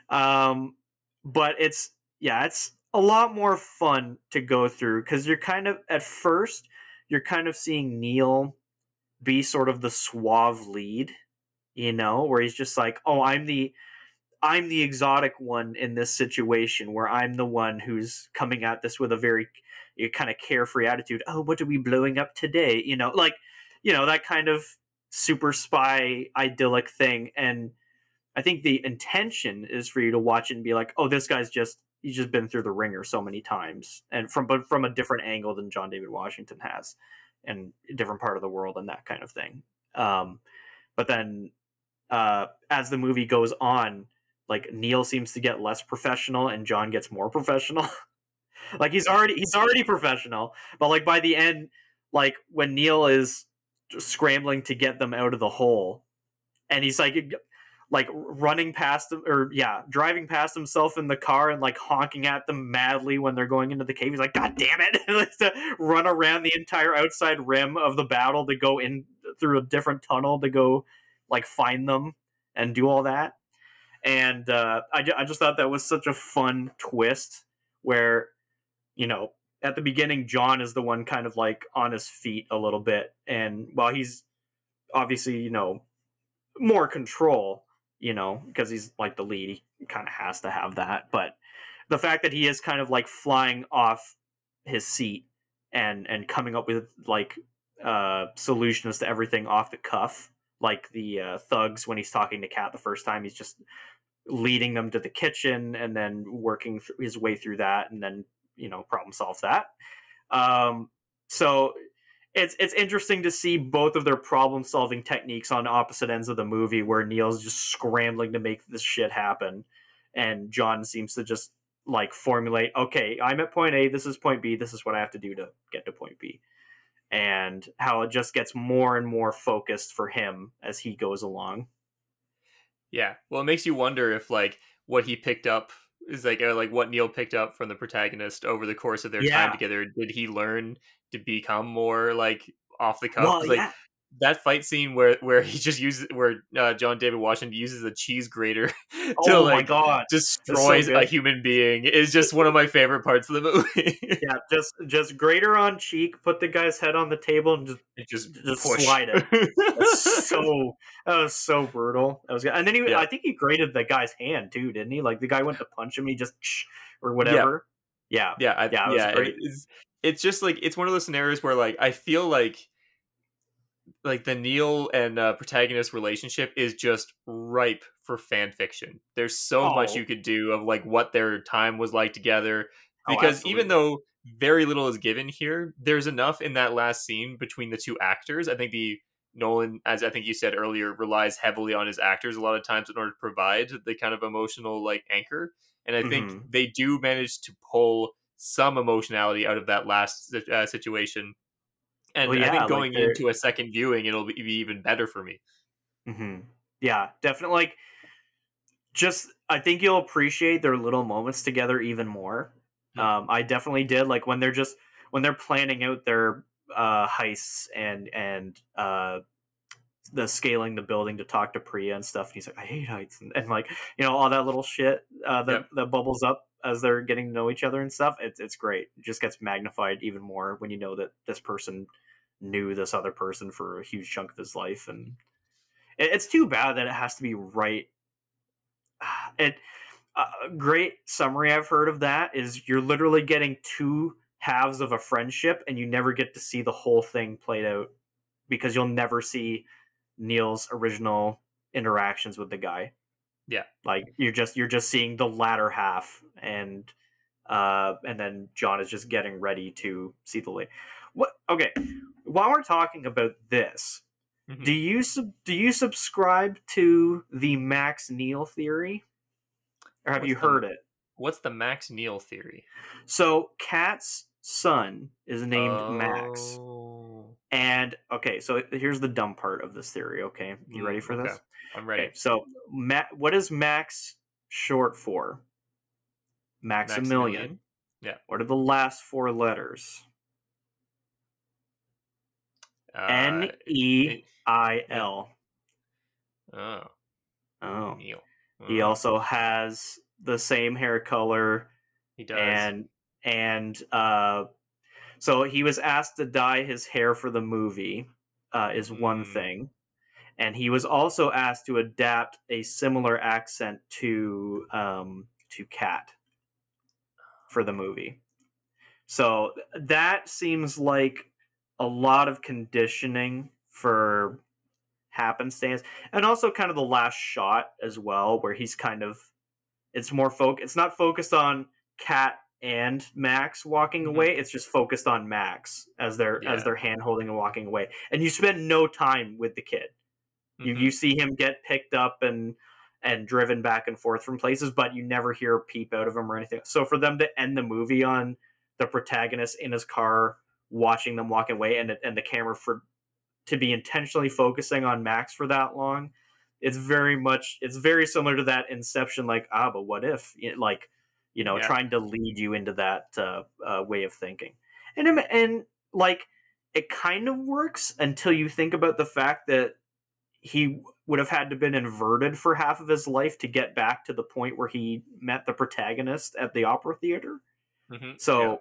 Um, but it's yeah, it's a lot more fun to go through because you're kind of at first you're kind of seeing Neil be sort of the suave lead, you know, where he's just like, oh, I'm the I'm the exotic one in this situation where I'm the one who's coming at this with a very eh, kind of carefree attitude. Oh, what are we blowing up today? You know, like you know that kind of super spy idyllic thing and i think the intention is for you to watch it and be like oh this guy's just he's just been through the ringer so many times and from but from a different angle than john david washington has and a different part of the world and that kind of thing. Um but then uh as the movie goes on like neil seems to get less professional and john gets more professional. Like he's already he's already professional but like by the end like when neil is scrambling to get them out of the hole and he's like like running past them or yeah driving past himself in the car and like honking at them madly when they're going into the cave. He's like god damn it. Likes to run around the entire outside rim of the battle to go in through a different tunnel to go like find them and do all that. And uh, I, I just thought that was such a fun twist where you know at the beginning john is the one kind of like on his feet a little bit. And while he's obviously you know more control you know because he's like the lead he kind of has to have that but the fact that he is kind of like flying off his seat and and coming up with like uh solutions to everything off the cuff like the uh, thugs when he's talking to Cat the first time he's just leading them to the kitchen and then working th- his way through that and then you know problem solves that. Um so it's it's interesting to see both of their problem solving techniques on opposite ends of the movie where neil's just scrambling to make this shit happen. And john seems to just like formulate okay i'm at point a this is point b this is what i have to do to get to point b. And how it just gets more and more focused for him as he goes along. Yeah. Well, it makes you wonder if like what he picked up is like uh, like what Neil picked up from the protagonist over the course of their Yeah. time together. Did he learn to become more like off the cuff? Well, like yeah. That fight scene where where he just uses where uh, John David Washington uses a cheese grater to oh like god. destroys a human being is just one of my favorite parts of the movie. Yeah, just just grater on cheek, put the guy's head on the table, and just It just Just push. slide it. That's so that was so brutal. That was good. And then he, Yeah. I think he grated the guy's hand too, didn't he? Like the guy went to punch him, he just or whatever. Yeah, yeah, I, Yeah, yeah, it and great. It's, it's just like it's one of those scenarios where like I feel like like the Neil and uh, protagonist relationship is just ripe for fan fiction. There's so much Oh. you could do of like what their time was like together Oh, because even though very little is given here, there's enough in that last scene between the two actors. I think the Nolan, as I think you said earlier, relies heavily on his actors a lot of times in order to provide the kind of emotional like anchor. And I think Mhm. they do manage to pull some emotionality out of that last uh, situation. And Well, I think going they're- into a second viewing, it'll be even better for me. hmm Yeah, definitely. Like, just I think you'll appreciate their little moments together even more. Yeah. Um, I definitely did. Like when they're just when they're planning out their uh, heists and and uh, the scaling the building to talk to Priya and stuff. And he's like, I hate heights, and, and like you know all that little shit uh, that Yep. that bubbles up as they're getting to know each other and stuff. It's it's great. It just gets magnified even more when you know that this person knew this other person for a huge chunk of his life and it, it's too bad that it has to be right it a great summary i've heard of that is you're literally getting two halves of a friendship and you never get to see the whole thing played out because you'll never see neil's original interactions with the guy Yeah. like you're just you're just seeing the latter half and uh and then john is just getting ready to see the late what okay while we're talking about this Mhm. do you sub- do you subscribe to the Max Neil theory, or have What's you the- heard it? What's the Max Neil theory? So Kat's son is named Max, Oh. And okay, so here's the dumb part of this theory. Okay, you Mm, ready for okay. this? I'm ready. Okay, so Ma- what is Max short for? Maximilian. Yeah. What are the last four letters? Uh, N E I L. Oh, Oh. Neil. He Oh, also has the same hair color he does. and and uh so he was asked to dye his hair for the movie uh is one Mm. thing and he was also asked to adapt a similar accent to um to Kat for the movie so that seems like a lot of conditioning for happenstance and also kind of the last shot as well where he's kind of it's more folk it's not focused on Kat and max walking Mhm. away it's just focused on max as they're as they're hand holding and walking away. And you spend no time with the kid. You Mhm. you see him get picked up and and driven back and forth from places but you never hear a peep out of him or anything. So for them to end the movie on the protagonist in his car watching them walk away and and the camera for to be intentionally focusing on max for that long it's very much it's very similar to that inception like ah but what if? Like you know Yeah. trying to lead you into that uh, uh, way of thinking and and like it kind of works until you think about the fact that he would have had to been inverted for half of his life to get back to the point where he met the protagonist at the opera theater Mhm. so Yeah.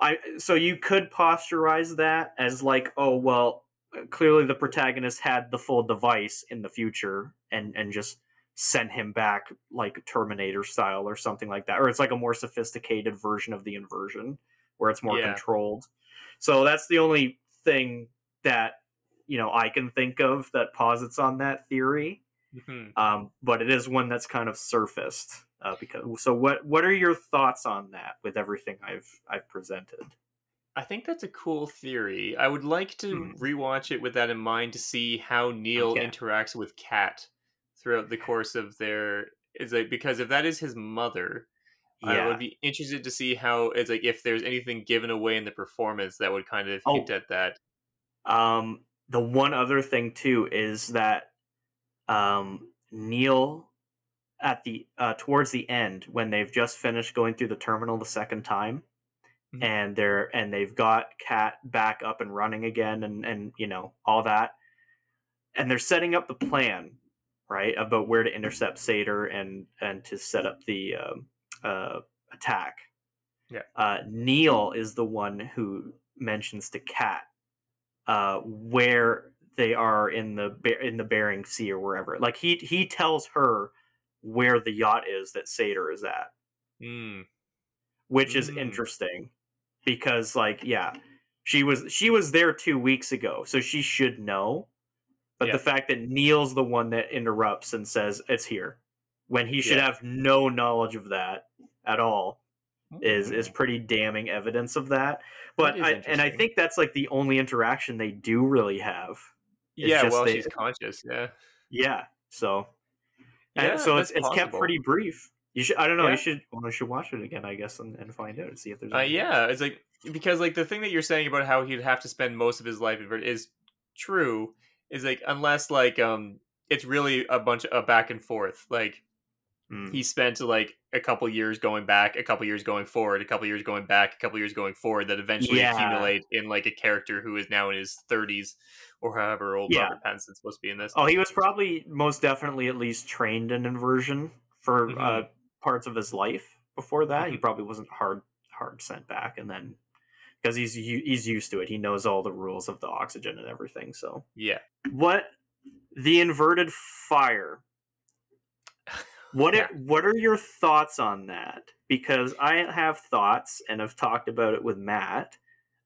I so you could posturize that as like, oh well, clearly the protagonist had the full device in the future and and just sent him back like Terminator style or something like that. Or it's like a more sophisticated version of the inversion where it's more Yeah. controlled. So that's the only thing that you know I can think of that posits on that theory Mhm. um, but it is one that's kind of surfaced uh, because so what what are your thoughts on that with everything i've i've presented I think that's a cool theory. I would like to Hmm. rewatch it with that in mind to see how Neil Okay. interacts with Kat throughout the course of their is like because if that is his mother, I would be interested to see how it's like if there's anything given away in the performance that would kind of Oh. hint at that. um the one other thing too is that um neil at the uh, towards the end when they've just finished going through the terminal the second time Mhm. and they're and they've got Kat back up and running again and and you know all that and they're setting up the plan right about where to intercept Sator and and to set up the um, uh, attack Yeah. uh, Neil is the one who mentions to Kat uh, where they are in the in the Bering Sea or wherever. Like he he tells her where the yacht is that Sator is at, Mm. which is Mm. interesting because like yeah, she was she was there 2 weeks ago, so she should know. But Yeah. the fact that Neil's the one that interrupts and says it's here when he should Yeah. have no knowledge of that at all is is pretty damning evidence of that. But is I, and I think that's like the only interaction they do really have. Yeah. Well, they- she's conscious. Yeah. Yeah. So and Yeah, so it's that's it's kept pretty brief. You should I don't know, Yeah. you should well, you should watch it again, I guess, and, and find out and see if there's Uh, yeah, it's like because like the thing that you're saying about how he'd have to spend most of his life is true. Is like unless like um it's really a bunch of a back and forth. Like Mm. he spent like a couple years going back, a couple years going forward, a couple years going back, a couple years going forward that eventually Yeah. accumulate in like a character who is now in his 30s or however old Yeah. Robert Pattinson's supposed to be in this. Oh, he was probably most definitely at least trained in inversion for Mhm. uh, parts of his life. Before that, he Mhm. probably wasn't hard hard sent back, and then because he's he's used to it, he knows all the rules of the oxygen and everything. So Yeah. what the inverted fire? What Yeah. are, what are your thoughts on that? Because I have thoughts and have talked about it with Matt,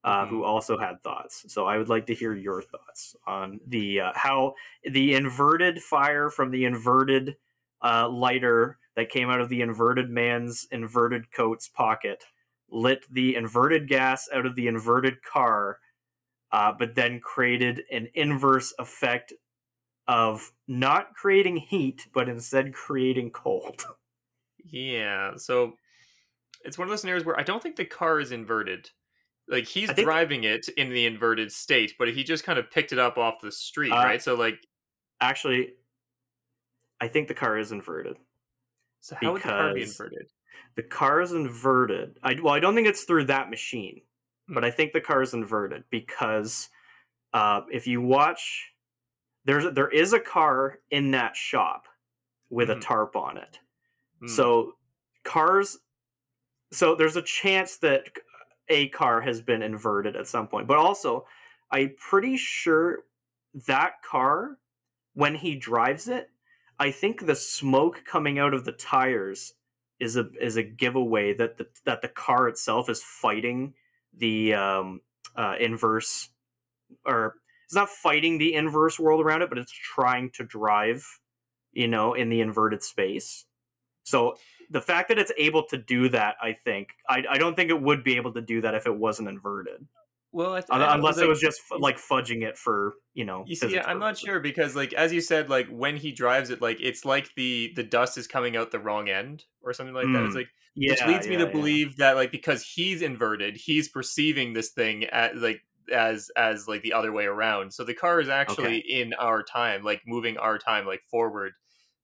uh, Mm-hmm. who also had thoughts. So I would like to hear your thoughts on the uh, how the inverted fire from the inverted uh, lighter that came out of the inverted man's inverted coat's pocket lit the inverted gas out of the inverted car, uh, but then created an inverse effect of not creating heat, but instead creating cold. Yeah. So it's one of those scenarios where I don't think the car is inverted. Like he's think- driving it in the inverted state, but he just kind of picked it up off the street, Uh, right? So like, Actually, I think the car is inverted. so how would the car be because- inverted? The car is inverted. I well, I don't think it's through that machine, but Hmm. I think the car is inverted because uh, if you watch, there's there is a car in that shop with Mhm. a tarp on it. Hmm. So cars, so there's a chance that a car has been inverted at some point, but also I'm pretty sure that car, when he drives it, I think the smoke coming out of the tires is a is a giveaway that the that the car itself is fighting the um, uh, inverse, or it's not fighting the inverse world around it, but it's trying to drive, you know, in the inverted space. So the fact that it's able to do that, I think, I, I don't think it would be able to do that if it wasn't inverted, well, I th- Un- I don't- unless it like, was just f- like fudging it for you know. You see, physics I'm not sure because, like, as you said, like when he drives it, like it's like the the dust is coming out the wrong end or something like that. It's Mm. like Yeah, which leads me to yeah. believe that like because he's inverted he's perceiving this thing as like as as like the other way around so the car is actually in our time like moving our time like forward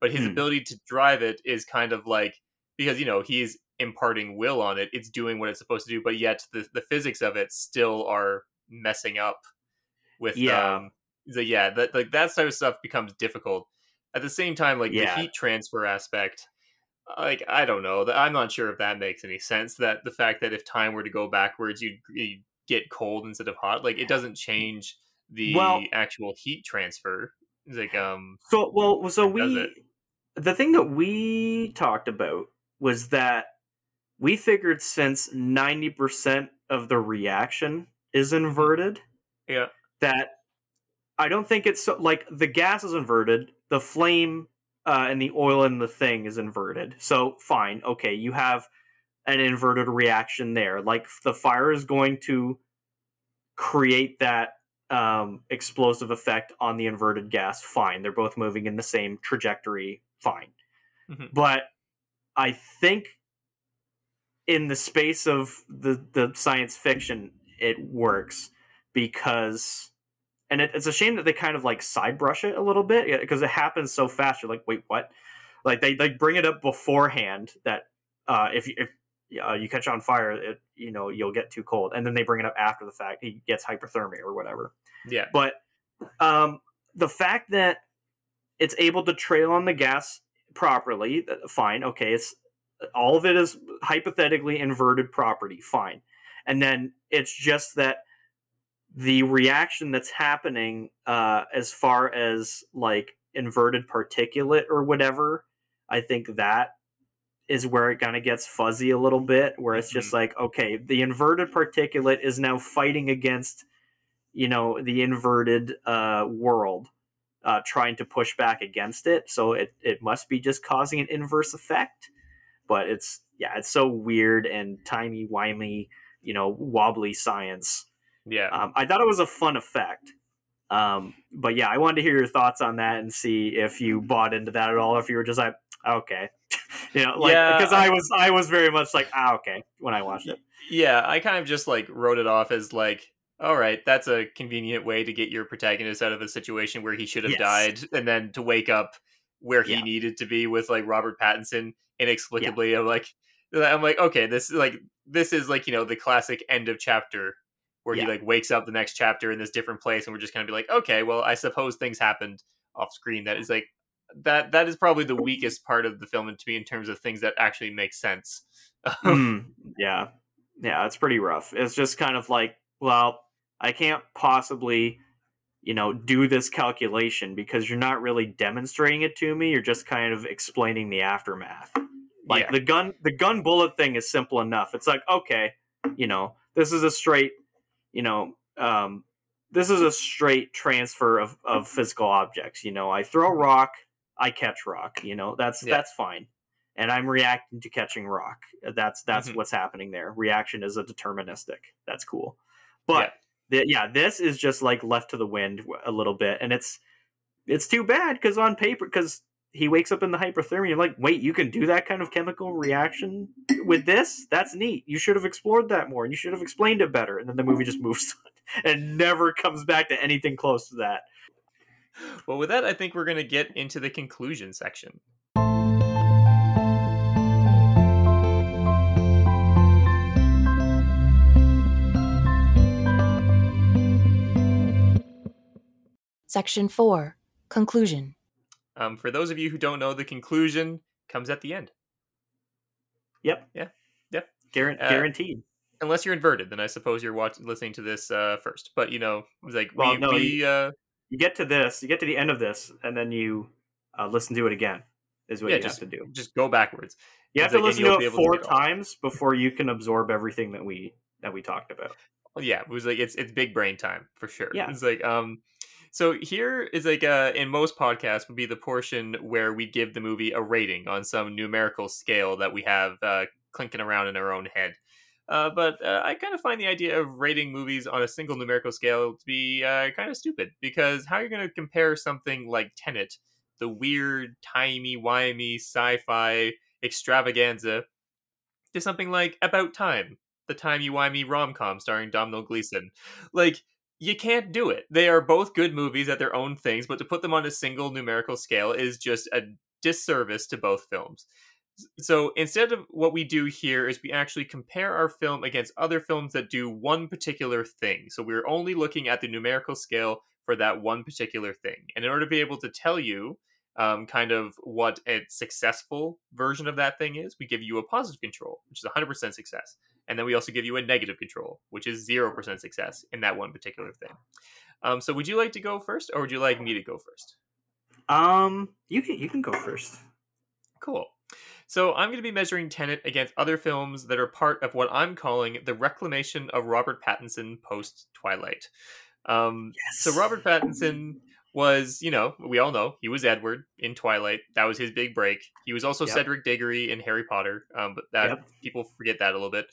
but his Hmm. ability to drive it is kind of like because you know he's imparting will on it it's doing what it's supposed to do but yet the, the physics of it still are messing up with Yeah. um the, yeah that like that type of stuff becomes difficult at the same time like Yeah. the heat transfer aspect like I don't know. That I'm not sure if that makes any sense. That the fact that if time were to go backwards, you'd, you'd get cold instead of hot. Like it doesn't change the Well- actual heat transfer. It's like um So well, so we the thing that we talked about was that we figured since ninety percent of the reaction is inverted, yeah that I don't think it's so like the gas is inverted, the flame uh, and the oil in the thing is inverted. So fine, okay, you have an inverted reaction there. Like the fire is going to create that um, explosive effect on the inverted gas. Fine, they're both moving in the same trajectory. Fine, Mhm. but I think in the space of the the science fiction, it works because and it, it's a shame that they kind of like side brush it a little bit because it happens so fast. You're like, wait, what? Like they like bring it up beforehand that uh, if you if uh, you catch on fire, it you know you'll get too cold, and then they bring it up after the fact. He gets hypothermia or whatever. Yeah. But um, the fact that it's able to trail on the gas properly, uh, fine. Okay, it's all of it is hypothetically inverted property, fine. And then it's just that the reaction that's happening uh, as far as like inverted particulate or whatever, I think that is where it kind of gets fuzzy a little bit, where it's just Mhm. like, okay, the inverted particulate is now fighting against, you know, the inverted uh, world, uh, trying to push back against it. So it, it must be just causing an inverse effect. But it's, yeah, it's so weird and timey wimey, you know, wobbly science. Yeah. Um, I thought it was a fun effect. Um, but yeah, I wanted to hear your thoughts on that and see if you bought into that at all. Or if you were just like, okay, you know, like Yeah, because I was, I was very much like, ah, okay, when I watched it. Yeah, I kind of just like wrote it off as like, all right, that's a convenient way to get your protagonist out of a situation where he should have Yes. died, and then to wake up where he Yeah. needed to be with like Robert Pattinson inexplicably. I'm like, I'm like, okay, this is like this is like you know the classic end of chapter where he like wakes up the next chapter in this different place, and we're just gonna be like, okay, well, I suppose things happened off screen. That is like that that is probably the weakest part of the film to me in terms of things that actually make sense. Mm, yeah, yeah, it's pretty rough. It's just kind of like, well, I can't possibly, you know, do this calculation because you're not really demonstrating it to me. You're just kind of explaining the aftermath. Like Yeah. the gun, the gun bullet thing is simple enough. It's like, okay, you know, this is a straight, you know, um, this is a straight transfer of, of physical objects. You know, I throw rock, I catch rock. You know, that's Yeah. that's fine, and I'm reacting to catching rock. That's that's Mhm. what's happening there. Reaction is a deterministic. That's cool, but yeah. yeah, this is just like left to the wind a little bit, and it's it's too bad because on paper, because he wakes up in the hyperthermia, You're like, wait, you can do that kind of chemical reaction with this? That's neat. You should have explored that more, and you should have explained it better. And then the movie just moves on and never comes back to anything close to that. Well, with that, I think we're going to get into the conclusion section. Section 4 Conclusion. Um, for those of you who don't know, the conclusion comes at the end. Yep. Yeah. Yep. Guaran- Uh, guaranteed. Unless you're inverted, then I suppose you're watching, listening to this uh, first. But you know, it's like Well, we, no, we uh, You get to this, you get to the end of this, and then you uh, listen to it again. Is what Yeah, you just- have to do. just go backwards. You it's have to like- and listen to it able to four times before you can absorb everything that we that we talked about. Well, yeah, it was like it's it's big brain time for sure. Yeah. It's like um so here is like uh in most podcasts would be the portion where we give the movie a rating on some numerical scale that we have uh clinking around in our own head. Uh, but uh, I kind of find the idea of rating movies on a single numerical scale to be uh, kind of stupid because how are you going to compare something like Tenet, the weird, timey, wimey sci-fi extravaganza, to something like About Time, the timey wimey rom com starring Domhnall Gleeson. Like, you can't do it. They are both good movies at their own things, but to put them on a single numerical scale is just a disservice to both films. So instead of what we do here is we actually compare our film against other films that do one particular thing. So we're only looking at the numerical scale for that one particular thing. And in order to be able to tell you um, kind of what a successful version of that thing is, we give you a positive control, which is 100% success. And then we also give you a negative control, which is 0% success in that one particular thing. Um, so would you like to go first, or would you like me to go first? Um, you can you can go first. Cool. So I'm going to be measuring Tenet against other films that are part of what I'm calling the reclamation of Robert Pattinson post Twilight. Um, Yes. so Robert Pattinson was, you know, we all know he was Edward in Twilight. That was his big break. He was also Yep. Cedric Diggory in Harry Potter, um, but that Yep. people forget that a little bit.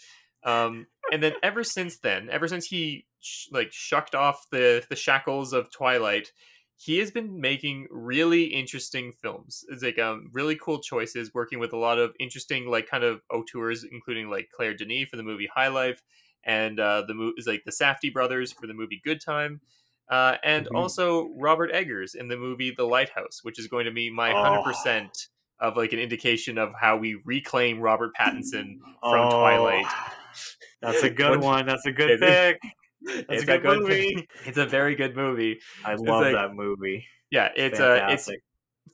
Um, and then ever since then, ever since he sh- like shucked off the the shackles of Twilight, he has been making really interesting films. It's like um, really cool choices, working with a lot of interesting like kind of auteurs, including like Claire Denis for the movie High Life, and uh, the movie is like the Safdie brothers for the movie Good Time. Uh, and Mhm. also Robert Eggers in the movie The Lighthouse, which is going to be my Oh. hundred percent of like an indication of how we reclaim Robert Pattinson from Oh, Twilight. That's a good one. That's a good pick. That's It's a good movie. pick. It's a very good movie. I love like- that movie. Yeah, it's uh, it's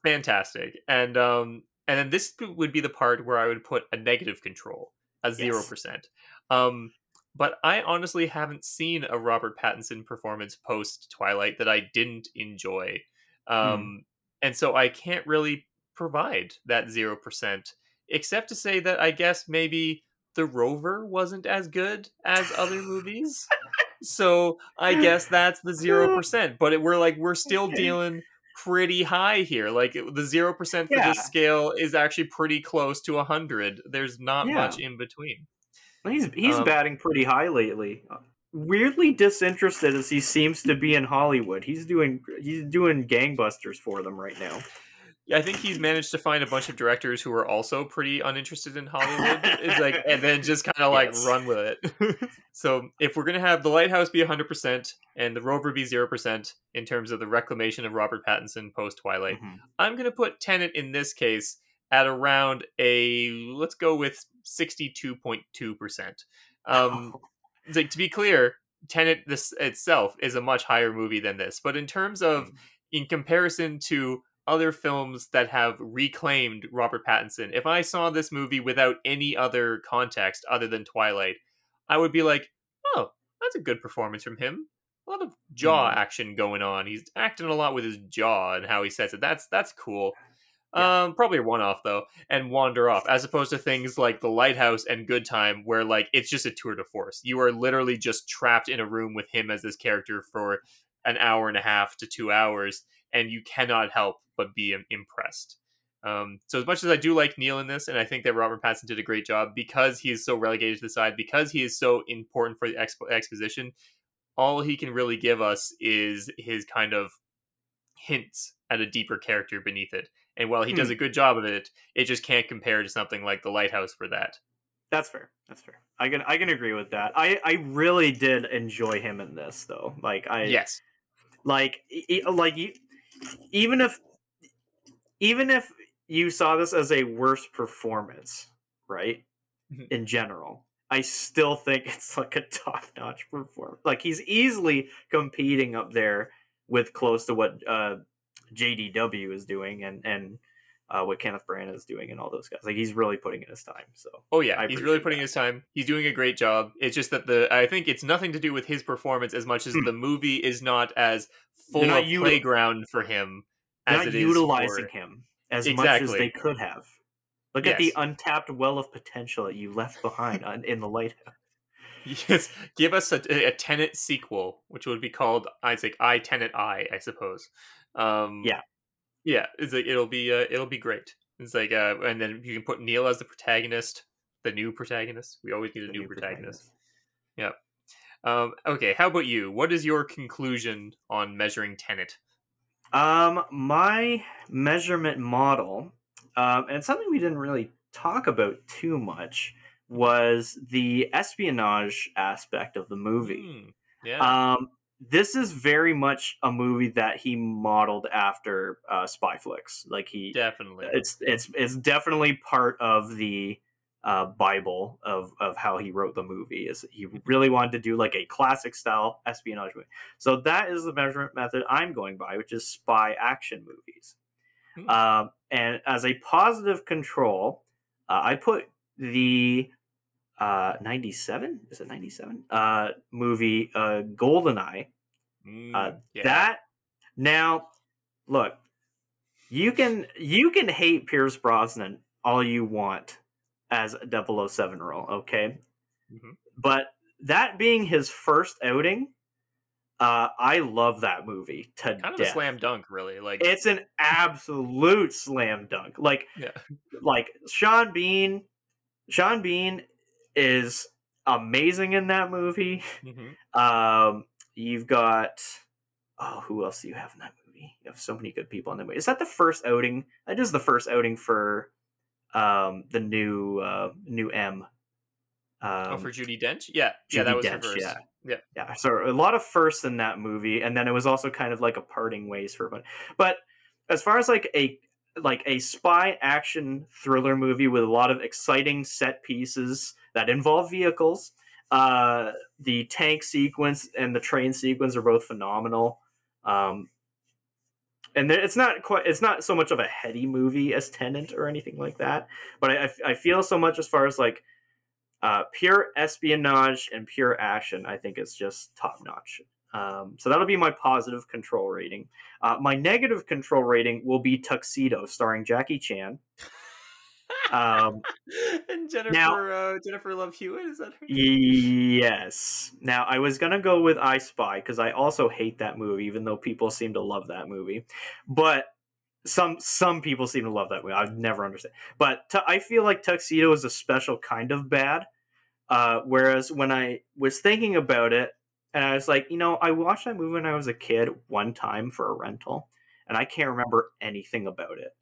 Fantastic. And um, and then this would be the part where I would put a negative control, a zero Yes. percent. Um, but I honestly haven't seen a Robert Pattinson performance post Twilight that I didn't enjoy. Um, and so I can't really provide that zero percent, except to say that I guess maybe the Rover wasn't as good as other movies. so I guess that's the zero percent. But it, we're like we're still Okay. dealing pretty high here. Like the zero percent for Yeah. this scale is actually pretty close to a hundred. There's not Yeah. much in between. He's he's Um, batting pretty high lately. Weirdly disinterested as he seems to be in Hollywood. He's doing he's doing gangbusters for them right now. Yeah, I think he's managed to find a bunch of directors who are also pretty uninterested in Hollywood. it's like, and then just kind of like Yes. run with it. so if we're gonna have the Lighthouse be 100 percent and the Rover be zero percent in terms of the reclamation of Robert Pattinson post Twilight, Mhm. I'm gonna put Tenet in this case at around a let's go with 62.2 percent. Um, like to be clear, Tenet this itself is a much higher movie than this, but in terms of in comparison to other films that have reclaimed Robert Pattinson, if I saw this movie without any other context other than Twilight, I would be like, "Oh, that's a good performance from him." A lot of jaw Mhm. action going on. He's acting a lot with his jaw and how he says it. That's that's cool. Yeah. Um, probably a one-off though, and wander off, as opposed to things like The Lighthouse and Good Time, where like it's just a tour de force. You are literally just trapped in a room with him as this character for an hour and a half to two hours, and you cannot help but be impressed. Um, so as much as I do like Neil in this, and I think that Robert Pattinson did a great job because he is so relegated to the side, because he is so important for the expo- exposition, all he can really give us is his kind of hints at a deeper character beneath it. And while he does Hmm. a good job of it, it just can't compare to something like The Lighthouse for that. That's fair. That's fair. I can I can agree with that. I I really did enjoy him in this though. Like I yes. like like you, even if even if you saw this as a worse performance, right? Mhm. In general, I still think it's like a top-notch performance. Like he's easily competing up there with close to what uh JDW is doing and and uh, what Kenneth Branagh is doing and all those guys. Like he's really putting in his time. So Oh yeah, he's really putting that. his time. He's doing a great job. It's just that the I think it's nothing to do with his performance as much as Hmm. the movie is not as full not of util- playground for him as it is utilizing for- him as much as they could have. Look at the untapped well of potential that you left behind on, in the lighthouse. Yes, give us a, a Tenet sequel, which would be called Isaac I Tenant I, I suppose. Um, Yeah. yeah, it's like it'll be uh, it'll be great. It's like uh, and then you can put Neil as the protagonist, the new protagonist. We always need a new, new protagonist. Um, okay, how about you? What is your conclusion on measuring Tenet? Um, my measurement model, um, and something we didn't really talk about too much, was the espionage aspect of the movie. Hmm, yeah, Um, this is very much a movie that he modeled after uh, spy flicks. Like he, definitely. it's it's it's definitely part of the uh, Bible of of how he wrote the movie. Is he really wanted to do like a classic style espionage movie? So that is the measurement method I'm going by, which is spy action movies. Hmm. Um, and as a positive control, uh, I put the uh 97 is it 97 uh movie uh goldeneye Mm, uh, yeah. that now look you can you can hate pierce brosnan all you want as a 007 role okay Mhm. but that being his first outing uh i love that movie to kind of death. a slam dunk, really. Like it's an absolute slam dunk like yeah, like sean bean sean bean is amazing in that movie Mhm. um, you've got oh, who else do you have in that movie? You have so many good people in that movie. Is that the first outing? That is the first outing for um the new uh new M. Um, oh, for Judi Dench. Yeah, yeah, that was Dench, her first. yeah. yeah. yeah, so a lot of firsts in that movie, and then it was also kind of like a parting ways for a bunch. But as far as like a like a spy action thriller movie with a lot of exciting set pieces that involve vehicles. Uh, the tank sequence and the train sequence are both phenomenal. Um, and it's not quite it's not so much of a heady movie as Tenet or anything like that, but I, I feel so much as far as like uh, pure espionage and pure action. I think it's just top notch. Um, so that'll be my positive control rating. Uh, my negative control rating will be Tuxedo, starring Jackie Chan. Um, and Jennifer now- uh, Jennifer Love Hewitt is that her? yes. Now I was gonna go with I Spy because I also hate that movie, even though people seem to love that movie. But some some people seem to love that movie. I've never understood. But tu- I feel like Tuxedo is a special kind of bad. Uh, whereas when I was thinking about it, and I was like, you know, I watched that movie when I was a kid one time for a rental, and I can't remember anything about it.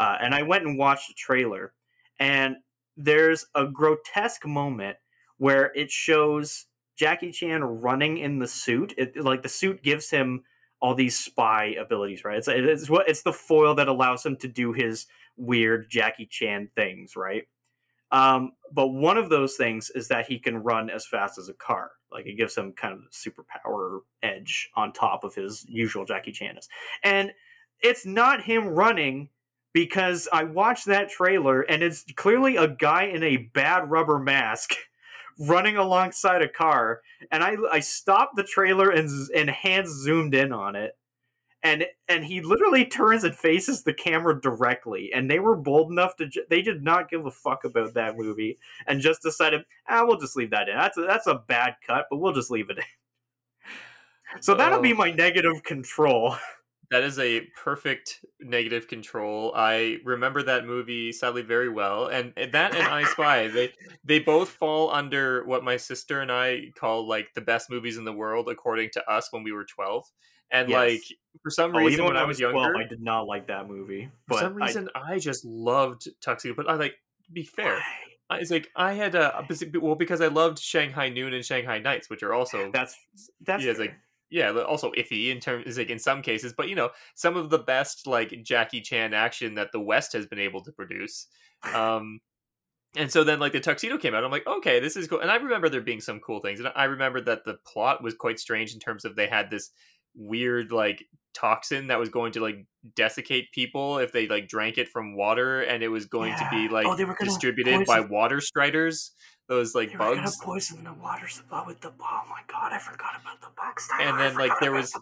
Uh, and I went and watched the trailer, and there's a grotesque moment where it shows Jackie Chan running in the suit. It like the suit gives him all these spy abilities, right? It's it's what it's the foil that allows him to do his weird Jackie Chan things, right? Um, but one of those things is that he can run as fast as a car. Like it gives him kind of superpower edge on top of his usual Jackie Chan. And it's not him running because I watched that trailer and it's clearly a guy in a bad rubber mask running alongside a car. And I I stopped the trailer and and hands zoomed in on it. And and he literally turns and faces the camera directly. And they were bold enough to ju- they did not give a fuck about that movie and just decided, ah, we'll just leave that in. That's a, that's a bad cut, but we'll just leave it in. So that'll be Oh. my negative control. That is a perfect negative control. I remember that movie sadly very well, and that and I Spy they they both fall under what my sister and I call like the best movies in the world according to us when we were twelve. And Yes. like for some Oh, reason even when I was younger, 12, I did not like that movie. for But some reason I, just loved Tuxedo. But I like to be fair. Why? I, it's like I had a well because I loved Shanghai Noon and Shanghai Nights, which are also That's that's yeah, it's like yeah, also iffy in terms like in some cases, but you know, some of the best like Jackie Chan action that the West has been able to produce. Um and so then like the tuxedo came out, I'm like, okay, this is cool. And I remember there being some cool things. And I remember that the plot was quite strange in terms of they had this weird like toxin that was going to like desiccate people if they like drank it from water and it was going to be like Oh, they were gonna distributed by water striders those like they bugs poison the water supply with the oh my god, I forgot about the bugs. And Tyler, I then, like, there was- the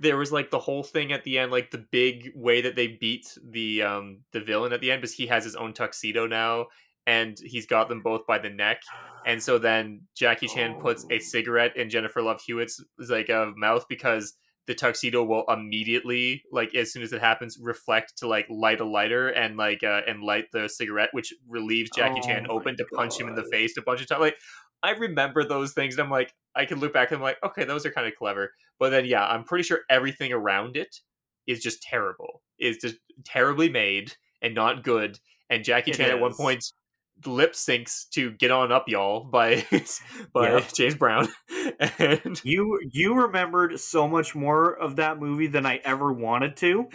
there was like the whole thing at the end, like the big way that they beat the um the villain at the end, because he has his own tuxedo now, and he's got them both by the neck. And so then Jackie Chan puts a Oh. cigarette in Jennifer Love Hewitt's like uh, mouth because the tuxedo will immediately, like as soon as it happens, reflect to like light a lighter and like uh, and light the cigarette, which relieves Jackie Oh Chan open to punch him in the face a bunch of times. Like I remember those things, and I'm like, I can look back and I'm like, okay, those are kind of clever. But then, yeah, I'm pretty sure everything around it is just terrible. Is just terribly made and not good. And Jackie It Chan at one point lip syncs to "Get On Up, Y'all" by by. James Brown, and You you remembered so much more of that movie than I ever wanted to,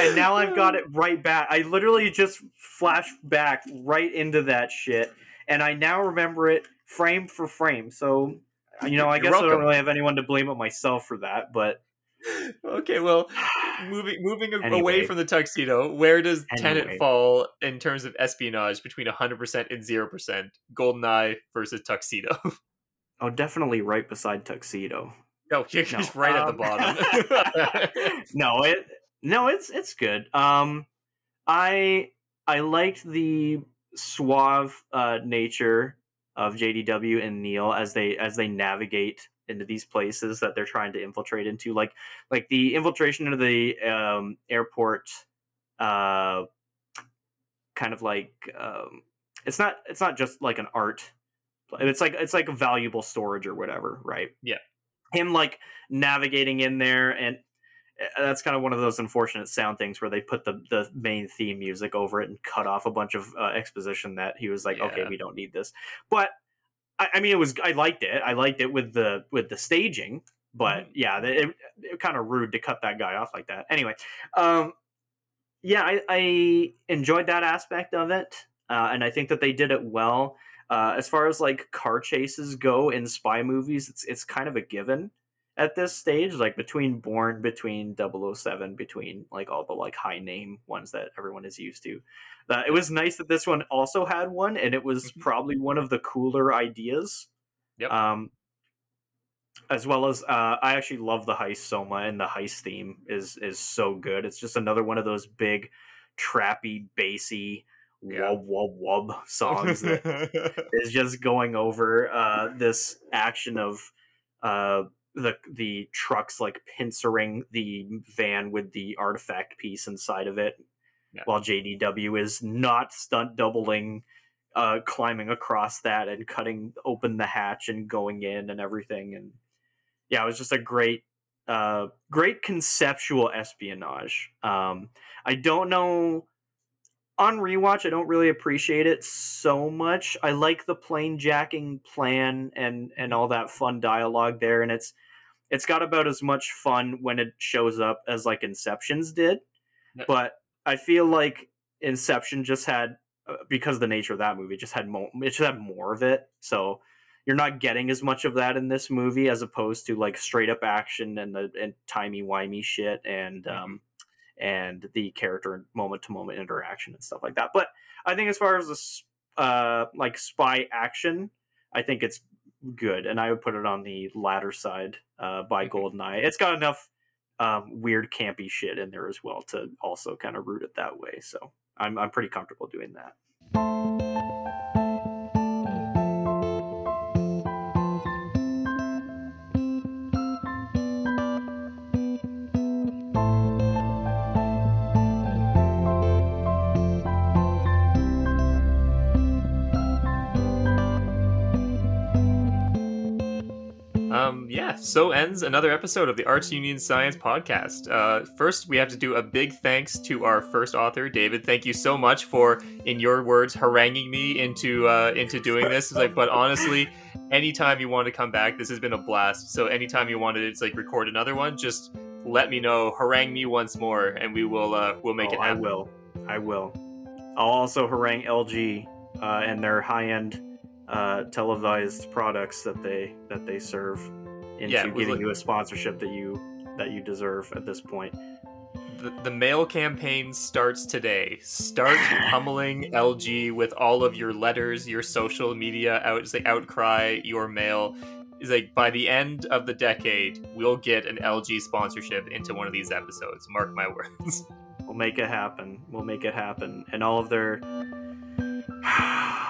and now I've got it right back. I literally just flashed back right into that shit, and I now remember it frame for frame. So you know, I You're guess I don't really have anyone to blame but myself for that. But okay, well, moving moving Anyway. away from the tuxedo, where does Anyway. Tenet fall in terms of espionage between 100% and 0%? Goldeneye versus Tuxedo. oh, definitely right beside Tuxedo. oh, No, just right at the um, bottom. no, it no, it's it's good. Um, I I liked the suave uh, nature of JDW and Neil as they as they navigate into these places that they're trying to infiltrate into, like like the infiltration into the um, airport. Uh, kind of like um, it's not it's not just like an art. It's like it's like a valuable storage or whatever, right? Yeah. Him like navigating in there and uh, that's kind of one of those unfortunate sound things where they put the the main theme music over it and cut off a bunch of uh, exposition that he was like, okay, we don't need this. But I, I mean, it was I liked it. I liked it with the with the staging. But Mhm. yeah, it, it kind of rude to cut that guy off like that. Anyway, um, yeah, I, I enjoyed that aspect of it, uh, and I think that they did it well. Uh, as far as like car chases go in spy movies, it's it's kind of a given at this stage. Like between Bourne, between 007, between like all the like high name ones that everyone is used to. Uh, it was nice that this one also had one, and it was Mhm. probably one of the cooler ideas. Yep. Um, as well as uh, I actually love the heist Soma, and the heist theme is is so good. It's just another one of those big, trappy, bassy, Yeah. wub wub wub songs that is just going over uh, this action of uh, the the trucks like pincering the van with the artifact piece inside of it, Yeah. while JDW is not stunt doubling, uh, climbing across that and cutting open the hatch and going in and everything. And yeah, it was just a great. Uh, great conceptual espionage. Um, I don't know on rewatch, I don't really appreciate it so much. I like the plane jacking plan and and all that fun dialogue there, and it's it's got about as much fun when it shows up as like Inception's did. Yep. But I feel like Inception just had uh, because of the nature of that movie, it just had more. It just had more of it. So you're not getting as much of that in this movie as opposed to like straight up action and the and timey wimey shit and um and the character moment to moment interaction and stuff like that. But I think as far as this uh like spy action, I think it's good, and I would put it on the latter side uh, by. Goldeneye. It's got enough um, weird campy shit in there as well to also kind of root it that way. So I'm I'm pretty comfortable doing that. Yeah, so ends another episode of the Arts Union Science Podcast. Uh, first, we have to do a big thanks to our first author, David. Thank you so much for, in your words, haranguing me into uh, into doing this. It's like, but honestly, anytime you want to come back, this has been a blast. So anytime you want to, it's like record another one, just let me know, harangue me once more, and we will uh, we'll make Oh, it I will. I will. I'll also harangue LG uh, and their high end uh, televised products that they that they serve into Yeah, it giving like- you a sponsorship that you that you deserve at this point. The, the mail campaign starts today. Start pummeling LG with all of your letters, your social media out, it's like outcry, your mail. Is like by the end of the decade, we'll get an LG sponsorship into one of these episodes. Mark my words. We'll make it happen. We'll make it happen. And all of their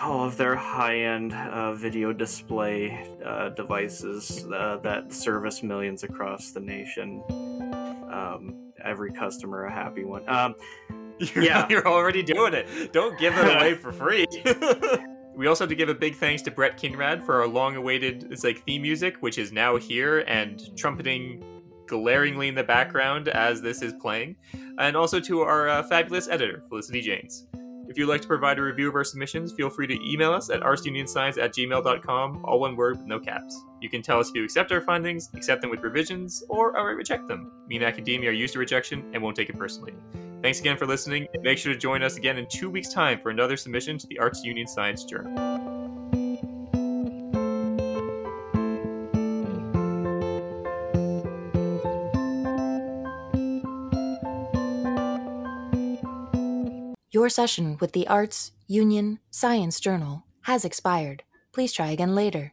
all of their high-end uh, video display uh, devices uh, that service millions across the nation. Um, every customer a happy one. Um, You're, Yeah. you're already doing it. Don't give it away for free. we also have to give a big thanks to Brett Kinrad for our long-awaited it's like theme music, which is now here and trumpeting glaringly in the background as this is playing, and also to our uh, fabulous editor Felicity Janes. If you'd like to provide a review of our submissions, feel free to email us at artsunionscience at gmail.com, all one word with no caps. You can tell us if you accept our findings, accept them with revisions, or outright reject them. Me and academia are used to rejection and won't take it personally. Thanks again for listening, and make sure to join us again in two weeks' time for another submission to the Arts Union Science Journal. Your session with the Arts Union Science Journal has expired. Please try again later.